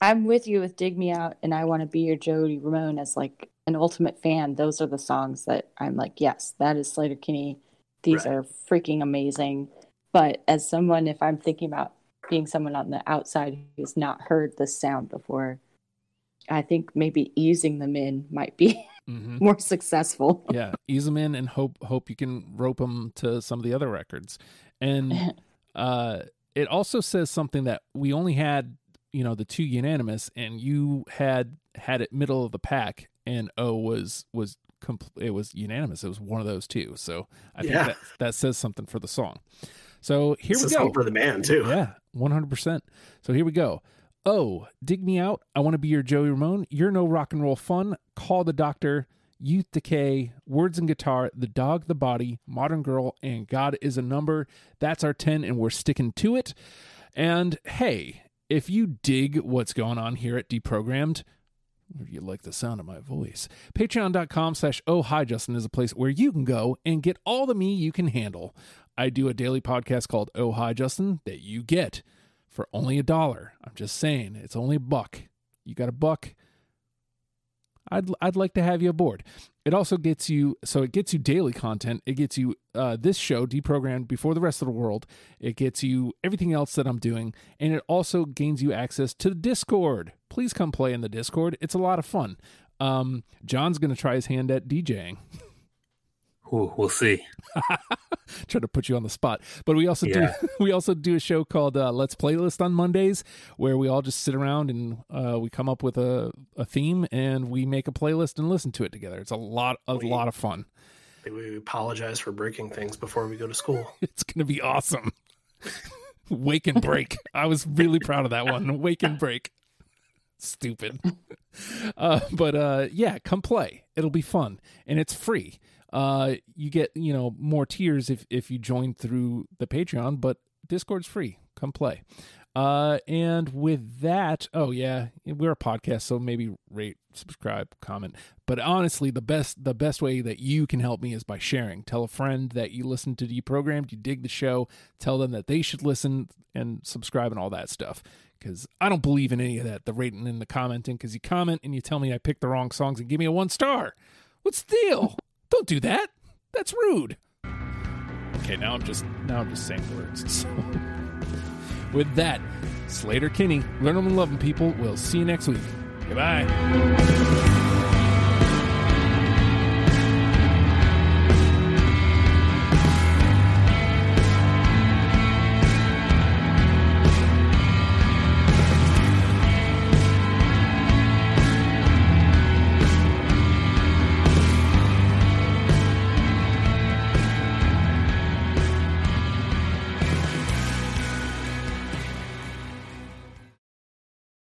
C: I'm with you with Dig Me Out and I Want to Be Your Joey Ramone as like an ultimate fan. Those are the songs that I'm like, yes, that is Sleater-Kinney. These
D: Right.
C: are freaking amazing. But as someone, if I'm thinking about being someone on the outside who's not heard this sound before, I think maybe easing them in might be
A: Mhm.
C: more successful.
A: yeah, ease them in and hope hope you can rope them to some of the other records. And uh, it also says something that we only had, you know, the two unanimous, and you had had it middle of the pack, and O was was compl- it was unanimous. It was one of those two. So I think that that says something for the song. So here
D: It's
A: we go.
D: for the man too.
A: Yeah, one hundred percent. So here we go. Oh, dig me out. I want to be your Joey Ramone. You're no rock and roll fun. Call the doctor. Youth Decay, Words and Guitar, The Dog, The Body, Modern Girl, and God is a Number. That's our 10, and we're sticking to it. And hey, if you dig what's going on here at Deprogrammed, you like the sound of my voice, patreon.com slash oh hi Justin is a place where you can go and get all the me you can handle. I do a daily podcast called Oh Hi Justin that you get for only a dollar. I'm just saying, it's only a buck. You got a buck? I'd I'd like to have you aboard. It also gets you so it gets you daily content. It gets you uh, this show deprogrammed before the rest of the world. It gets you everything else that I'm doing, and it also gains you access to the Discord. Please come play in the Discord. It's a lot of fun. Um, John's gonna try his hand at DJing.
B: Ooh, we'll see.
A: Trying to put you on the spot, but we also
B: Yeah.
A: do we also do a show called uh, Let's Playlist on Mondays, where we all just sit around and uh, we come up with a, a theme and we make a playlist and listen to it together. It's a lot a
D: We-
A: lot of fun.
D: We apologize for breaking things before we go to school.
A: It's gonna be awesome. Wake and break. I was really proud of that one. Wake and break. Stupid. Uh, but uh, yeah, come play. It'll be fun and it's free. Uh, you get you know more tiers if if you join through the Patreon, but Discord's free. Come play. Uh, and with that, oh yeah, we're a podcast, so maybe rate, subscribe, comment. But honestly, the best the best way that you can help me is by sharing. Tell a friend that you listen to Deprogrammed, you dig the show. Tell them that they should listen and subscribe and all that stuff. Because I don't believe in any of that, the rating and the commenting. Because you comment and you tell me I picked the wrong songs and give me a one star. What's the deal? Don't do that. That's rude. Okay, now I'm just now I'm just saying words. So. With that, Sleater-Kinney, learn them and love them, people. We'll see you next week. Goodbye.